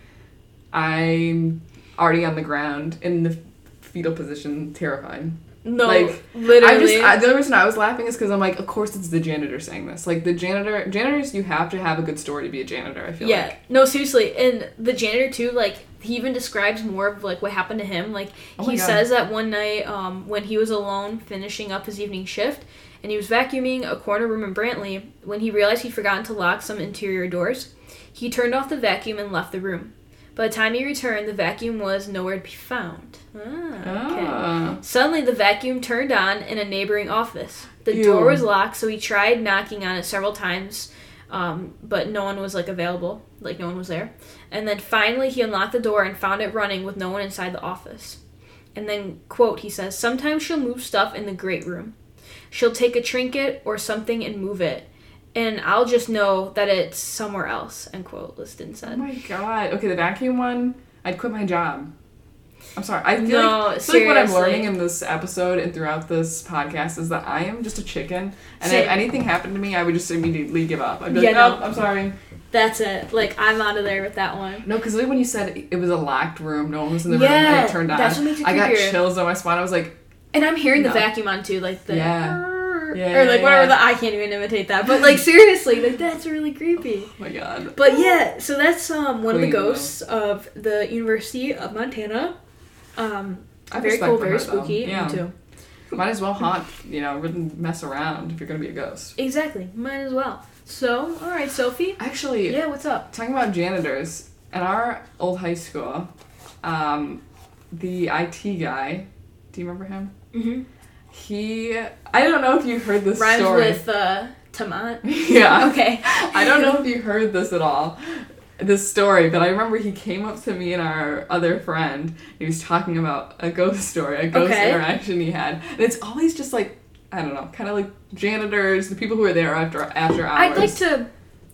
I'm already on the ground in the fetal position, terrified. no, like, literally. I just I, the only reason I was laughing is because I'm like, of course it's the janitor saying this. Like the janitor, janitors, you have to have a good story to be a janitor. I feel like. yeah like. no seriously and the janitor too like he even describes more of like what happened to him like Oh he says that one night um, when he was alone finishing up his evening shift and he was vacuuming a corner room in brantly when he realized he'd forgotten to lock some interior doors he turned off the vacuum and left the room by the time he returned the vacuum was nowhere to be found ah, okay. Ah. Suddenly, the vacuum turned on in a neighboring office. The Ew. door was locked, so he tried knocking on it several times, um, but no one was like available. Like no one was there. And then finally, he unlocked the door and found it running with no one inside the office. And then, quote, he says, "Sometimes she'll move stuff in the great room. She'll take a trinket or something and move it, and I'll just know that it's somewhere else." End quote. Liston said. Oh my god. Okay, the vacuum one, I'd quit my job. I'm sorry. I feel No, like, I feel like what I'm learning in this episode and throughout this podcast is that I am just a chicken, and Same. if anything happened to me, I would just immediately give up. I'd be Yeah, like, no. "Nope, I'm sorry." That's it. Like I'm out of there with that one. No, because like when you said it was a locked room, no one was in the room, Yeah, and it turned on. that's what makes it I got chills on my spine. I was like, And I'm hearing No. the vacuum on too, like the Yeah. Or Yeah, like whatever the I can't even imitate that. But like seriously, like that's really creepy. "Oh my god." But yeah, so that's um one of the Queen, though. ghosts of the University of Montana. Um I very cool, very her, though. spooky. Yeah. Me too. Might as well haunt, you know, really mess around if you're gonna be a ghost. Exactly. Might as well. So, all right, Sophie. Actually, Yeah, what's up? talking about janitors at our old high school, um, the IT guy. Do you remember him? Mm-hmm. He. I don't know if you heard this Rhymes story. with uh, yeah. Okay. I don't know if you heard this at all, this story, but I remember he came up to me and our other friend. He was talking about a ghost story, a ghost Okay. interaction he had, and it's always just like I don't know, kind of like janitors, the people who are there after after hours. I'd like to.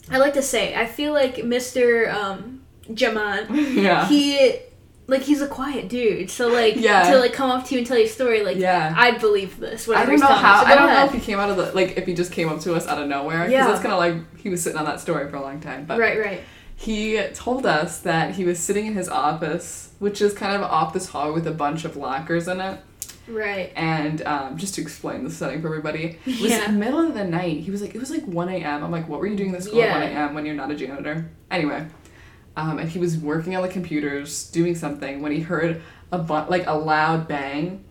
I'd like to say I feel like Mr. Um, Jaman. yeah. He like he's a quiet dude. So like Yeah. to like come up to you and tell you a story like Yeah. I'd believe this. I don't know how. So I don't know if he came out of the like if he just came up to us out of nowhere. Because Yeah. that's kind of like he was sitting on that story for a long time. But Right, right. he told us that he was sitting in his office, which is kind of off this hall with a bunch of lockers in it. Right. And um, just to explain the setting for everybody, it was Yeah. middle of the night. He was like, it was like 1 a.m. I'm like, what were you doing this school Yeah. at 1 a.m. when you're not a janitor? Anyway, um, and he was working on the computers doing something when he heard a bu- like a loud bang,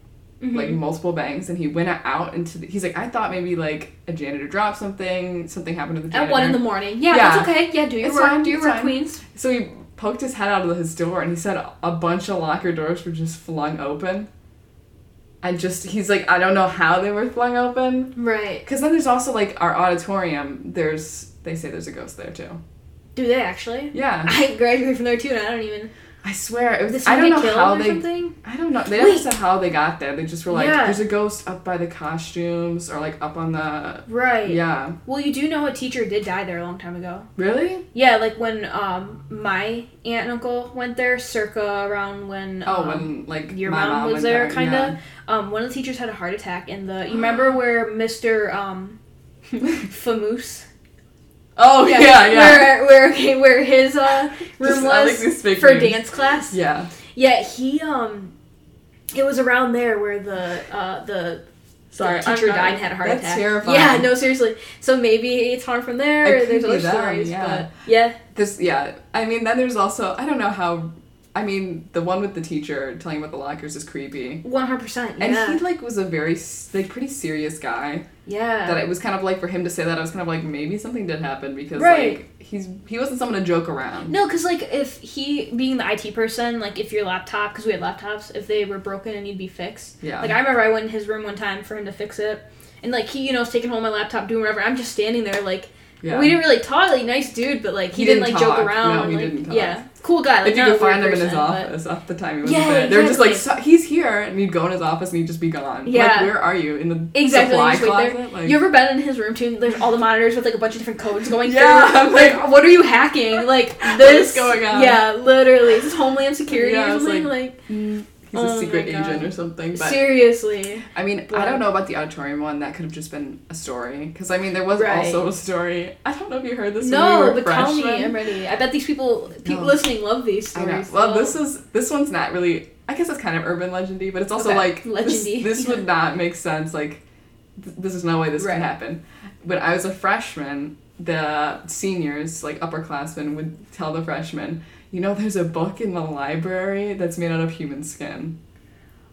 like Mhm. multiple bangs, and he went out into the. He's like, I thought maybe like a janitor dropped something, something happened to the janitor. At one in the morning. Yeah, Yeah. that's okay. Yeah, do your It's work. fine, do your work, fine. queens. So he poked his head out of his door and he said a bunch of locker doors were just flung open. And just, he's like, I don't know how they were flung open. Right. Because then there's also like our auditorium, there's, they say there's a ghost there too. Do they actually? Yeah. I graduated from there too, and I don't even. I swear, it was, I don't know how they. something? I don't know. They said how they got there. They just were like, Yeah. "There's a ghost up by the costumes, or like up on the." Right. Yeah. Well, you do know a teacher did die there a long time ago. Really? Yeah, like when um my aunt and uncle went there, circa around when Oh, um, when like your my mom, was there, kind of. Um, one of the teachers had a heart attack in the. You remember where Mister um, Famoose? Oh yeah, yeah. Where where okay, where his uh room Just- I like was for names. dance class. Yeah. Yeah, he um, it was around there where the uh the Sorry, the teacher not- died and had a heart that's attack. terrifying. Yeah, no, seriously. So maybe it's harm from there. It Or there's other them, stories, yeah. but yeah, This yeah. I mean, then there's also I don't know how. I mean, the one with the teacher telling about the lockers is creepy. one hundred percent. And he like was a very like pretty serious guy. Yeah. That it was kind of like for him to say that I was kind of like maybe something did happen because Right. like he's he wasn't someone to joke around. No, because like if he being the IT person, like if your laptop, because we had laptops, if they were broken and need to be fixed. Yeah. Like I remember I went in his room one time for him to fix it, and like he, you know, was taking home my laptop, doing whatever. I'm just standing there, like yeah. we didn't really talk. Like nice dude, but like he, He didn't, didn't like joke around. No, he like, didn't talk. Yeah, cool guy. Like if you could find him in his but- office at the time, he wasn't Yeah, there. They're just like, so, he's here, and you'd go in his office and he'd just be gone. Yeah. Like, where are you in the Exactly, supply just wait there. closet? Like, You ever been in his room too? There's all the monitors with like a bunch of different codes going Yeah, through. I'm Like, like- what are you hacking? Like this going on? Yeah, literally. Is this Homeland Security Yeah, or something? like- Like, mm, he's Oh a secret agent or something. But seriously. I mean, But- I don't know about the auditorium one. That could have just been a story. Because I mean, there was Right. also a story. I don't know if you heard this. No, we but tell me. I'm ready. I bet these people, people No. listening, love these stories. Well, so- this is this one's not really. I guess it's kind of urban legendy, but it's also Okay. like this, Legendy. this would not make sense. Like, th- this is no way this Right. can happen. When I was a freshman, the seniors, like upperclassmen, would tell the freshmen, "You know, there's a book in the library that's made out of human skin."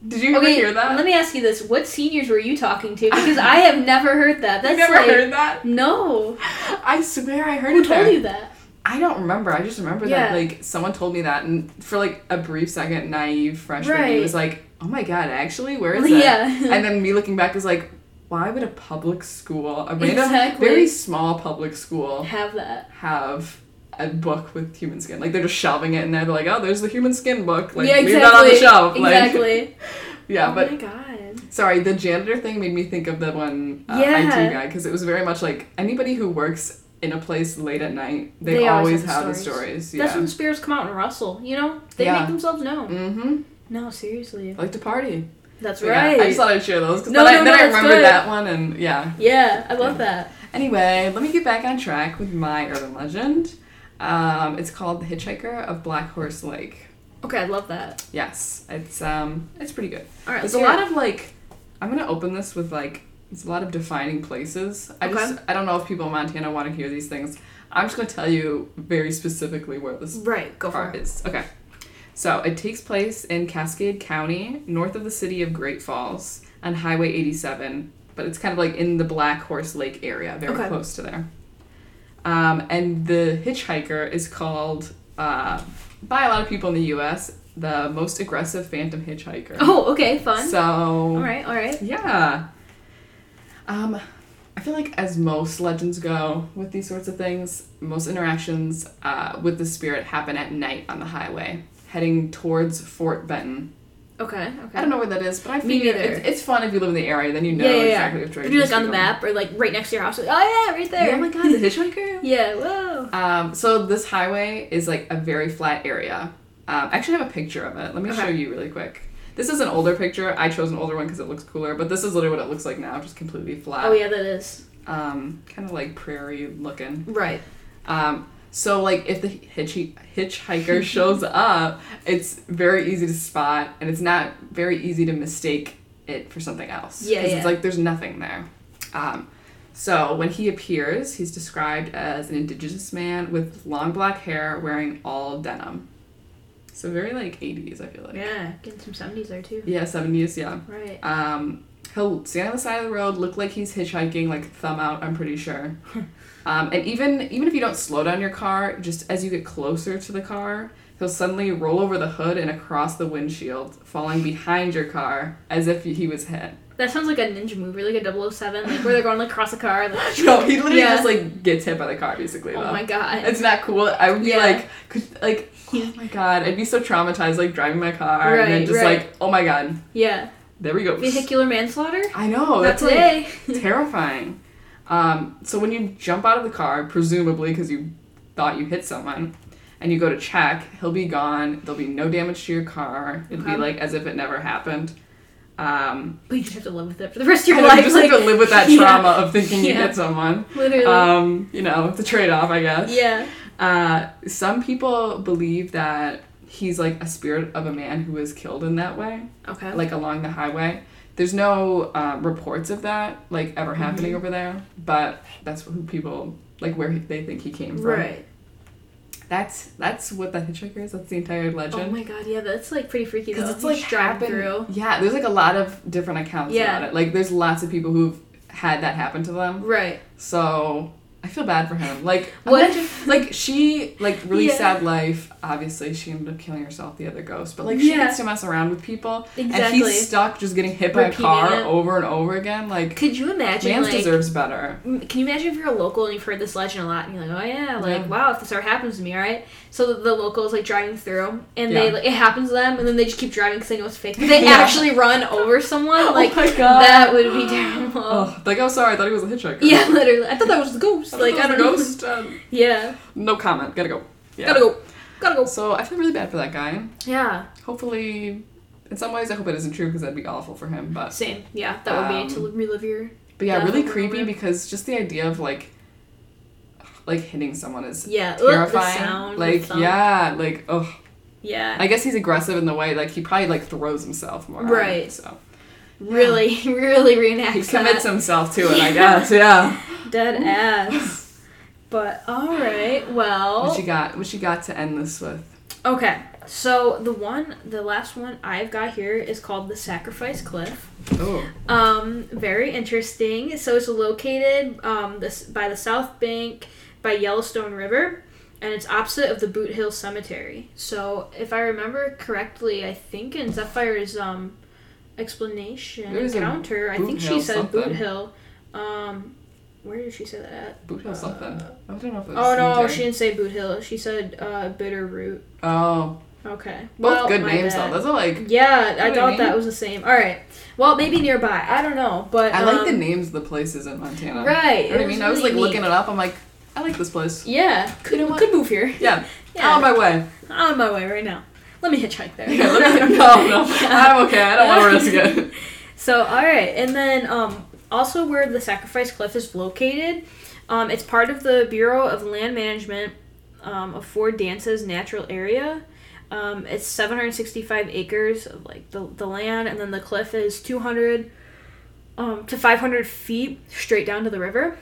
Did you ever Okay, hear that? let me ask you this: What seniors were you talking to? Because I have never heard that. That's you never like, heard that? No, I swear I heard who it there. told you that? I don't remember. I just remember Yeah. that like someone told me that, and for like a brief second, naive freshman, Right. he was like, "Oh my god, actually, where is Yeah. and then me looking back is like, "Why would a public school, a random, Exactly. very small public school, Have that? have a book with human skin? Like they're just shelving it in there. They're like, "Oh, there's the human skin book. Like yeah, leave exactly. that on the shelf." Like, Exactly. yeah, oh but my god. Sorry, the janitor thing made me think of the one uh, Yeah. IT guy because it was very much like anybody who works in a place late at night, they, They always always, have have, the stories. stories. Yeah. That's when spirits come out and rustle. You know, they Yeah. make themselves known. mm-hmm. No, seriously. I like to party. That's So, right. Yeah, I just thought I'd share those because No, then, no, I, then no, I that's remembered good. that one and yeah. yeah, I love that. Anyway, let me get back on track with my urban legend. Um, it's called The Hitchhiker of Black Horse Lake. Okay, I love that. Yes, it's um, it's pretty good. All right, There's a lot it. of like, I'm gonna open this with like, it's a lot of defining places. I just, I don't know if people in Montana want to hear these things. I'm just gonna tell you very specifically where this right. Go for it. is. Okay. So it takes place in Cascade County, north of the city of Great Falls, on Highway 87, but it's kind of like in the Black Horse Lake area, very Okay. close to there. Um, and the hitchhiker is called, uh, by a lot of people in the U.S., the most aggressive phantom hitchhiker. Oh, okay, fun. So all right, all right. yeah. Um, I feel like as most legends go with these sorts of things, most interactions uh, with the spirit happen at night on the highway, heading towards Fort Benton. Okay, okay. I don't know where that is, but I figure it's, it's fun if you live in the area, then you know yeah, yeah, exactly yeah. If you're like on the map or like right next to your house, like, oh yeah, right there. Yeah, oh my god, the hitchhiker. Yeah, whoa. Um, so this highway is like a very flat area. Um, I actually have a picture of it. Let me Okay. show you really quick. This is an older picture. I chose an older one because it looks cooler, but this is literally what it looks like now, just completely flat. Oh yeah, that is. Um, kind of like prairie looking. Right. Um, so like if the hitchy, hitchhiker shows up, it's very easy to spot, and it's not very easy to mistake it for something else. Yeah, 'Cause yeah. It's like there's nothing there. Um, so when he appears, he's described as an indigenous man with long black hair, wearing all denim. So very like 80s, I feel like. Yeah, getting some seventies there too. Yeah, 70s, yeah. Right. Um, he'll stand on the side of the road, look like he's hitchhiking, like thumb out. I'm pretty sure. um, and even even if you don't slow down your car, just as you get closer to the car, he'll suddenly roll over the hood and across the windshield, falling behind your car as if he was hit That sounds like a ninja movie, like a 007, like where they're going like across a car. Like, No, he literally Yeah. just like gets hit by the car basically. oh my god. It's not cool. I would be Yeah. like, could, like, oh my god, I'd be so traumatized, like driving my car and then just right. like, oh my god, yeah. there we go. Vehicular manslaughter? I know Not Oh, that's like today. terrifying. Um, so when you jump out of the car, presumably because you thought you hit someone, and you go to check, he'll be gone. There'll be no damage to your car. It'll be like as if it never happened. Um, but you just have to live with it for the rest of your life. you just like, have to live with that yeah, trauma of thinking you hit someone. Literally. Um, you know, it's a trade off, I guess. yeah. Uh, some people believe that he's like a spirit of a man who was killed in that way, Okay. like along the highway. There's no uh, reports of that like ever happening Mhm. over there, but that's who people like where they think he came from. right. That's that's what the hitchhiker is. That's the entire legend. Oh my god, yeah, that's like pretty freaky though. Because it's like happened. through. Yeah, there's like a lot of different accounts Yeah. about it. Like there's lots of people who've had that happen to them. Right. So I feel bad for him. Like What? imagine- like she like really Yeah. sad life. Obviously, she ended up killing herself. The other ghost, but like she Yeah. gets to mess around with people, and he's stuck just getting hit by Repeating a car it. over and over again. Like Could you imagine man like deserves better. can you imagine if you're a local and you've heard this legend a lot and you're like, oh yeah, like Yeah. wow, if this ever happens to me, all right? So the, the locals like driving through and Yeah. they like it happens to them and then they just keep driving because they know it's fake. They Yeah. actually run over someone. Like oh my god. that would be terrible. Oh, like oh sorry, I thought he was a hitchhiker. Yeah, literally. I thought that was the ghost. I like I don't know. a ghost. Um, Yeah. no comment. Gotta go. Yeah. Gotta go. Gotta go. So I feel really bad for that guy. Yeah. Hopefully, in some ways, I hope it isn't true because that'd be awful for him. But Same. Yeah. That would be to Um, relive your. but yeah, really creepy because just the idea of like like hitting someone is Yeah. ugh, terrifying. sound, like yeah, like oh, Yeah. I guess he's aggressive in the way like he probably like throws himself more. it, Right. so Really, really reenacts he that. commits himself to it. I guess. Yeah. Dead ass. But all right, well. What you got? What you got to end this with? Okay, so the one, the last one I've got here is called the Sacrifice Cliff. Oh. Um, very interesting. So it's located um this by the South Bank by Yellowstone River, and it's opposite of the Boot Hill Cemetery. So if I remember correctly, I think in Zephyr's um explanation There's encounter, I think she said Boot. Hill. Um, where did she say that at? Boot Hill something. I don't know if it was Oh no, she didn't say Boot Hill. She said uh, Bitterroot. Oh, Okay. both Well, good names bad. though. Those are like Yeah, I thought mean? that was the same. All right. Well, maybe nearby. I don't know, but I like the um, names of the places in Montana. Right. You know what I mean? was I was like really looking it up. I'm like, I like this place. Yeah, could know could move here. Yeah. Yeah. On my way. I'm on my way right now. Let me hitchhike there. Yeah, let me- no, no. I'm okay. I don't want to risk it. So, all right, and then um, also where the Sacrifice Cliff is located, um, it's part of the Bureau of Land Management um, of Four Dances natural area. Um, it's 765 acres of like the, the land, and then the cliff is 200 um, to 500 feet straight down to the river.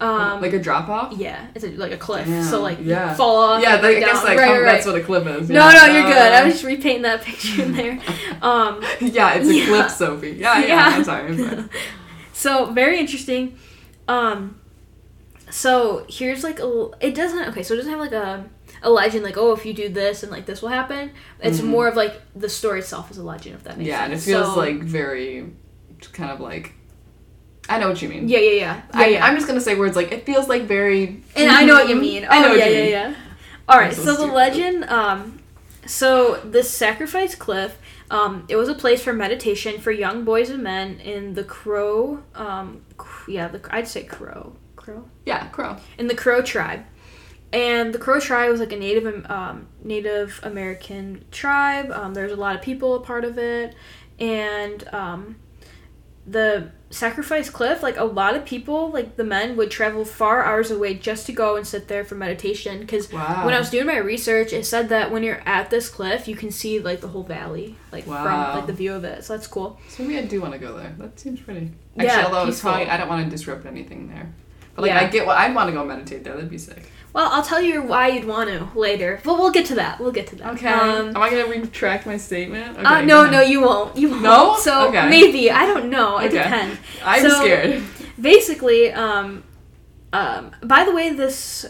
Um, like a drop off. yeah, it's a, like a cliff, Damn, so like yeah. fall off. Yeah, and I guess like right, right, right. that's what a cliff is. No, yeah. no, you're good. I was just repainting that picture in there. Um, yeah, it's a Yeah. cliff, Sophie. Yeah, yeah. Yeah. I'm sorry. I'm sorry. so very interesting. Um, so here's like a. It doesn't okay. So it doesn't have like a a legend like oh if you do this and like this will happen. It's Mhm. more of like the story itself is a legend if that makes Yeah, sense. and it feels So- like very, kind of like. I know what you mean. yeah yeah yeah. I, yeah. I'm just gonna say words like it feels like very. and I know what you mean. I know oh, what yeah, you yeah, mean. yeah. All right, so so, the legend. Um, so this sacrifice cliff. Um, it was a place for meditation for young boys and men in the Crow. Um, yeah, the I'd say Crow. Crow. Yeah, crow. in the Crow tribe. And the Crow tribe was like a Native um, Native American tribe. Um, there's a lot of people a part of it, and um, the sacrifice cliff. Like a lot of people, like the men, would travel far hours away just to go and sit there for meditation. Because Wow. when I was doing my research, it said that when you're at this cliff, you can see like the whole valley, like Wow. from like the view of it. So that's cool. So maybe I do want to go there. That seems pretty. Yeah, although it's probably I don't want to disrupt anything there. But like Yeah. I get what I'd want to go meditate there. That'd be sick. Well, I'll tell you why you'd want to later, but we'll get to that. We'll get to that. Okay. Um, Am I gonna retract my statement? Okay, uh, no, no, you won't. You won't. No? So Okay. maybe I don't know. It Okay. depends. I'm So- scared. Basically, um, um, by the way, this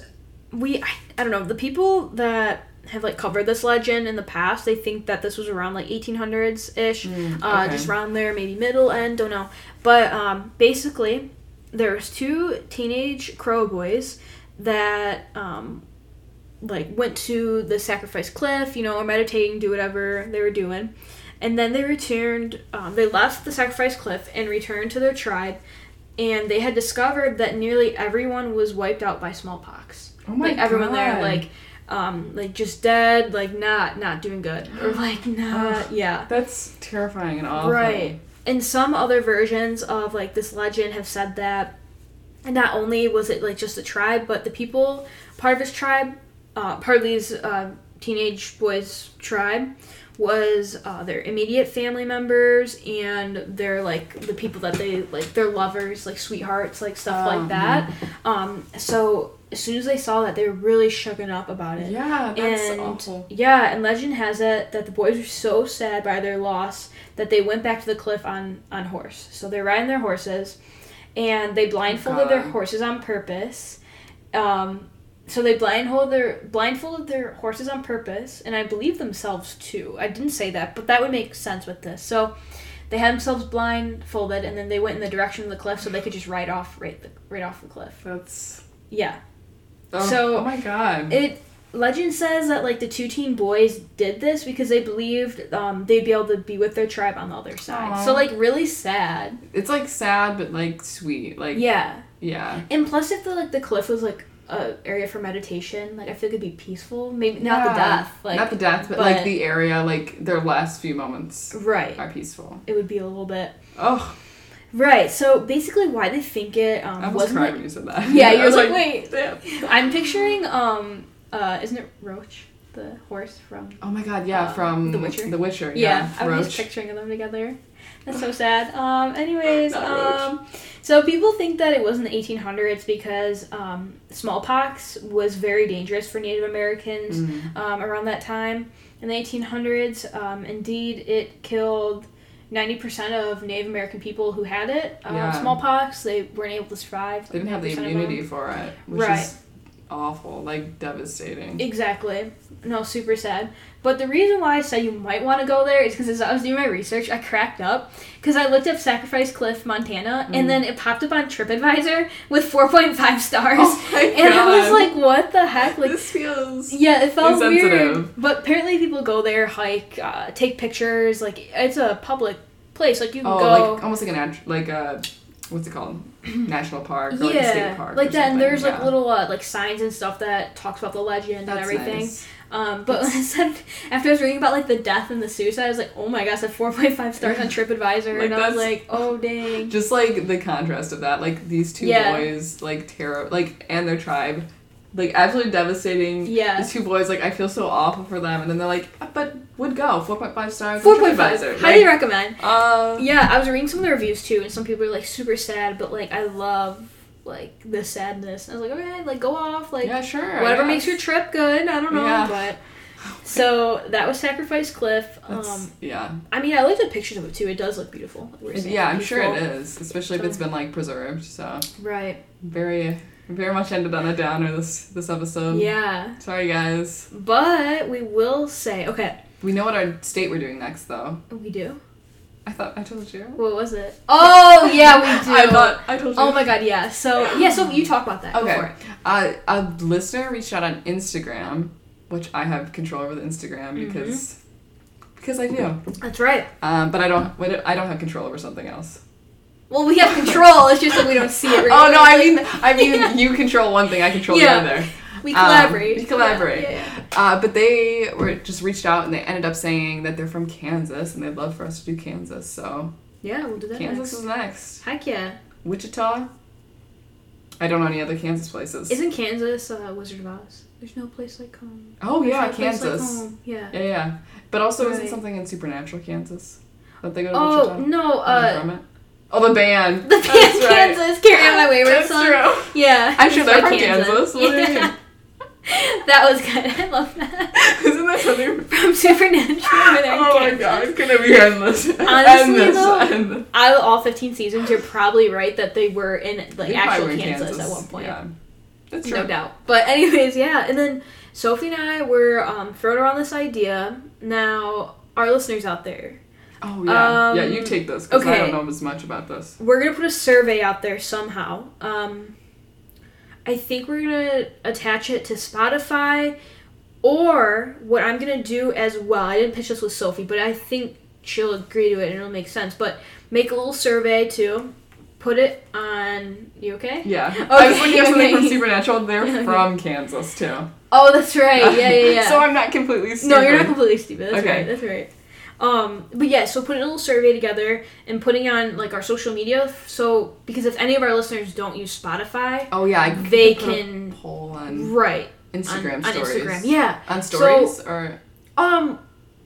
we I, I don't know the people that have like covered this legend in the past. They think that this was around like 1800s ish, Mm, uh, just around there, maybe middle end, don't know. But um, basically, there's two teenage crow boys that um, like went to the sacrifice cliff, you know, or meditating, do whatever they were doing, and then they returned. Um, they left the sacrifice cliff and returned to their tribe, and they had discovered that nearly everyone was wiped out by smallpox. Oh my like everyone there, like. Um, like just dead, like not not doing good, or like not, yeah. That's terrifying and awful. Right. And some other versions of like this legend have said that and not only was it like just the tribe, but the people part of his tribe, uh, part of these uh, teenage boys' tribe was uh, their immediate family members and their like the people that they like their lovers like sweethearts like stuff Oh, like that um so as soon as they saw that they were really shooken up about it Yeah, that's and awful. yeah, and legend has it that the boys were so sad by their loss that they went back to the cliff on on horse. So they're riding their horses, and they blindfolded their horses on purpose. Um, so they blindfolded their blindfolded their horses on purpose, and I believe themselves too. I didn't say that, but that would make sense with this. So they had themselves blindfolded, and then they went in the direction of the cliff so they could just ride off right the, right off the cliff. That's. Yeah. Oh, So, oh my god. It legend says that like the two teen boys did this because they believed um, they'd be able to be with their tribe on the other side. Aw. So like really sad. it's like sad but like sweet. Like Yeah. yeah. And plus, if the like the cliff was like a area for meditation, like I feel like it'd be peaceful. Maybe not the death. Like Not the death, but, but- like the area, like their last few moments right. are peaceful. It would be a little bit Oh, right. So basically, why they think it I um, almost wasn't. cried it- when you said that. Yeah, I you're was like, wait. Damn. I'm picturing um uh isn't it Roach the horse from Oh my god, yeah, Um, from The Witcher? The Witcher, Yeah, yeah. I was Roach. just picturing them together. That's so sad. Um, anyways, um, so people think that it was in the 1800s because um, smallpox was very dangerous for Native Americans Mhm. um, around that time. In the 1800s, um, indeed, it killed 90% of Native American people who had it. Um, Yeah. Smallpox, they weren't able to survive. They didn't have the 90% of them. immunity for it, which Right. is awful, like devastating. Exactly. No, super sad. But the reason why I said you might want to go there is because as I was doing my research, I cracked up because I looked up Sacrifice Cliff, Montana, Mm. and then it popped up on TripAdvisor with 4.5 stars. Oh and I was like, what the heck? Like, this feels yeah, it felt weird. But apparently, people go there, hike, uh, take pictures. Like, it's a public place. Like, you can oh, go. like almost like an, nat- like a what's it called? National park or like a yeah, state park. like that, and there's like little uh, like signs and stuff that talks about the legend That's and everything. nice. Um, but when I said after I was reading about like the death and the suicide, I was like, oh my gosh, I four point five stars on TripAdvisor, Like, and I was like, oh dang. Just like the contrast of that, like these two Yeah. boys, like terror, like and their tribe, like absolutely devastating. Yeah. These two boys, like I feel so awful for them, and then they're like, "Uh, but would go four point five stars. Four point five. Highly Like, recommend. uh, Yeah, I was reading some of the reviews too, and some people are like super sad, but like I love like the sadness. I was like, okay, like go off, like yeah, sure. whatever yes. makes your trip good. I don't know, Yeah. but. So that was Sacrifice Cliff. Um, yeah, I mean, I looked at pictures of it too. It does look beautiful. like we yeah, I'm sure it is, especially if it's been like preserved. So Right. very, very much ended on a downer this this episode. Yeah. Sorry, guys. But we will say, okay, We know what our state we're doing next, though. we do. I thought I told you. What was it? Oh yeah, we do. I thought I told you. Oh my god, yeah. So yeah, so you talk about that. Okay. Uh, a listener reached out on Instagram, which I have control over the Instagram Mm-hmm. because because I do. That's right. Um, but I don't. what- I don't have control over something else. Well, we have control. It's just that we don't see it. Oh no! I mean, I mean, you control one thing. I control Yeah. the other. we um, collaborate. we collaborate. Yeah, yeah, Uh, but they were just reached out and they ended up saying that they're from Kansas and they'd love for us to do Kansas. So yeah. Yeah, we'll do that. Kansas next. is next. Heck yeah! Wichita. I don't know any other Kansas places. Isn't Kansas uh, Wizard of Oz? There's no place like home. oh There's yeah, no like Kansas. home. Yeah. Yeah, yeah. But also, isn't something in Supernatural Kansas? That they go to Oh Wichita? no! Uh? Oh, the band. the band That's right. Kansas. Carry on my wayward That's son. true. Yeah. I'm sure they're from Kansas. What Yeah. that was good. I love that. Isn't that something? From Supernatural. where they're in Oh my god, it's gonna be endless. Honestly, endless. though, of all 15 seasons, you're probably right that they were in like actual in Kansas, at one point. Yeah. That's no doubt. But anyways, yeah. And then Sophie and I were um, throwing around this idea. Now, our listeners out there, Oh yeah, yeah. Um, You take this because I don't know as much about this. we're gonna put a survey out there somehow. Um, I think we're gonna attach it to Spotify, or what I'm gonna do as well. I didn't pitch this with Sophie, but I think she'll agree to it and it'll make sense. But make a little survey too. Put it on. You okay? Yeah. I was looking at something from. Supernatural. They're Okay. from Kansas too. Oh, that's right. Yeah, yeah, yeah. so I'm not completely stupid. No, you're not completely stupid. That's Okay. right. That's right. Um, but yeah, so putting a little survey together and putting on like our social media. So because if any of our listeners don't use Spotify, Oh yeah, I They a can- poll on right Instagram on, on stories. Instagram, yeah. On stories or Um,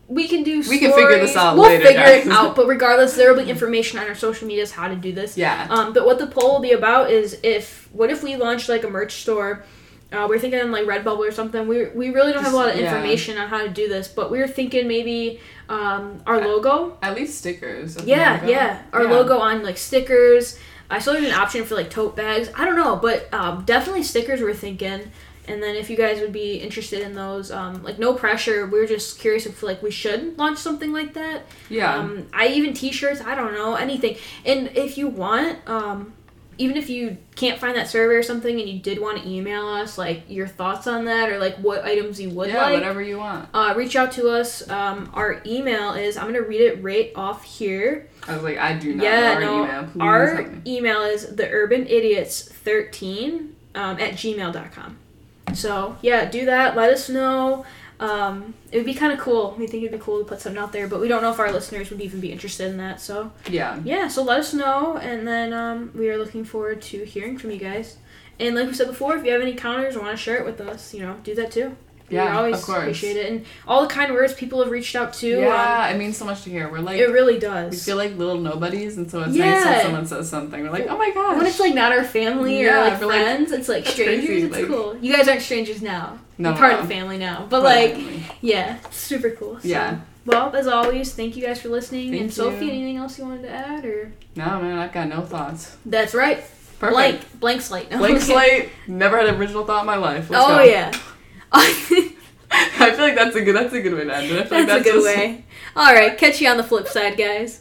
we can do. We can figure this out We'll later, figure it out. But regardless, there will be information on our social medias how to do this. yeah. Um, but what the poll will be about is if what if we launched like a merch store? Uh, we're thinking like Redbubble or something. We we really don't have a lot of Just- yeah. information on how to do this, but we were thinking maybe um, our logo. At least stickers. Yeah, logo. yeah, our Yeah. logo on like stickers. I saw there's an option for like tote bags. I don't know, but um, definitely stickers. We're thinking. And then if you guys would be interested in those, um, like no pressure. We are just curious if like we should launch something like that. Yeah. Um, I even t-shirts. I don't know anything. And if you want, um, even if you can't find that survey or something, and you did want to email us like your thoughts on that or like what items you would yeah, like, whatever you want. uh, reach out to us. Um, our email is I'm gonna read it right off here. I was like, I do not yeah, know no, our email. Please our email is the urban idiots 13 um, at gmail.com. So yeah, do that. Let us know. Um, it would be kind of cool. We think it'd be cool to put something out there, but we don't know if our listeners would even be interested in that. So Yeah. yeah, so let us know, and then um, we are looking forward to hearing from you guys. And like we said before, if you have any counters or want to share it with us, you know, do that too. We Yeah, always of course. appreciate it, and all the kind words people have reached out to. Yeah, it means so much to hear. We're um, like, it really does. we feel like little nobodies, and so it's nice Yeah. when someone says something. We're like, oh my gosh. when it's like not our family or Yeah, like but, like, friends, it's like strangers. crazy, it's like- cool. You guys aren't strangers now. no, You're part no, of the family now, but part like, yeah, super cool. So, Yeah. Well, as always, thank you guys for listening. Thank and Sophie, you. anything else you wanted to add, or No, man, I've got no thoughts. that's right, Perfect. blank, blank slate. No, Blank okay. slate. Never had an original thought in my life. Let's oh go. yeah. I feel like that's a good. That's a good way to end it. I feel That's, like a good just- way. All right, catch you on the flip side, guys.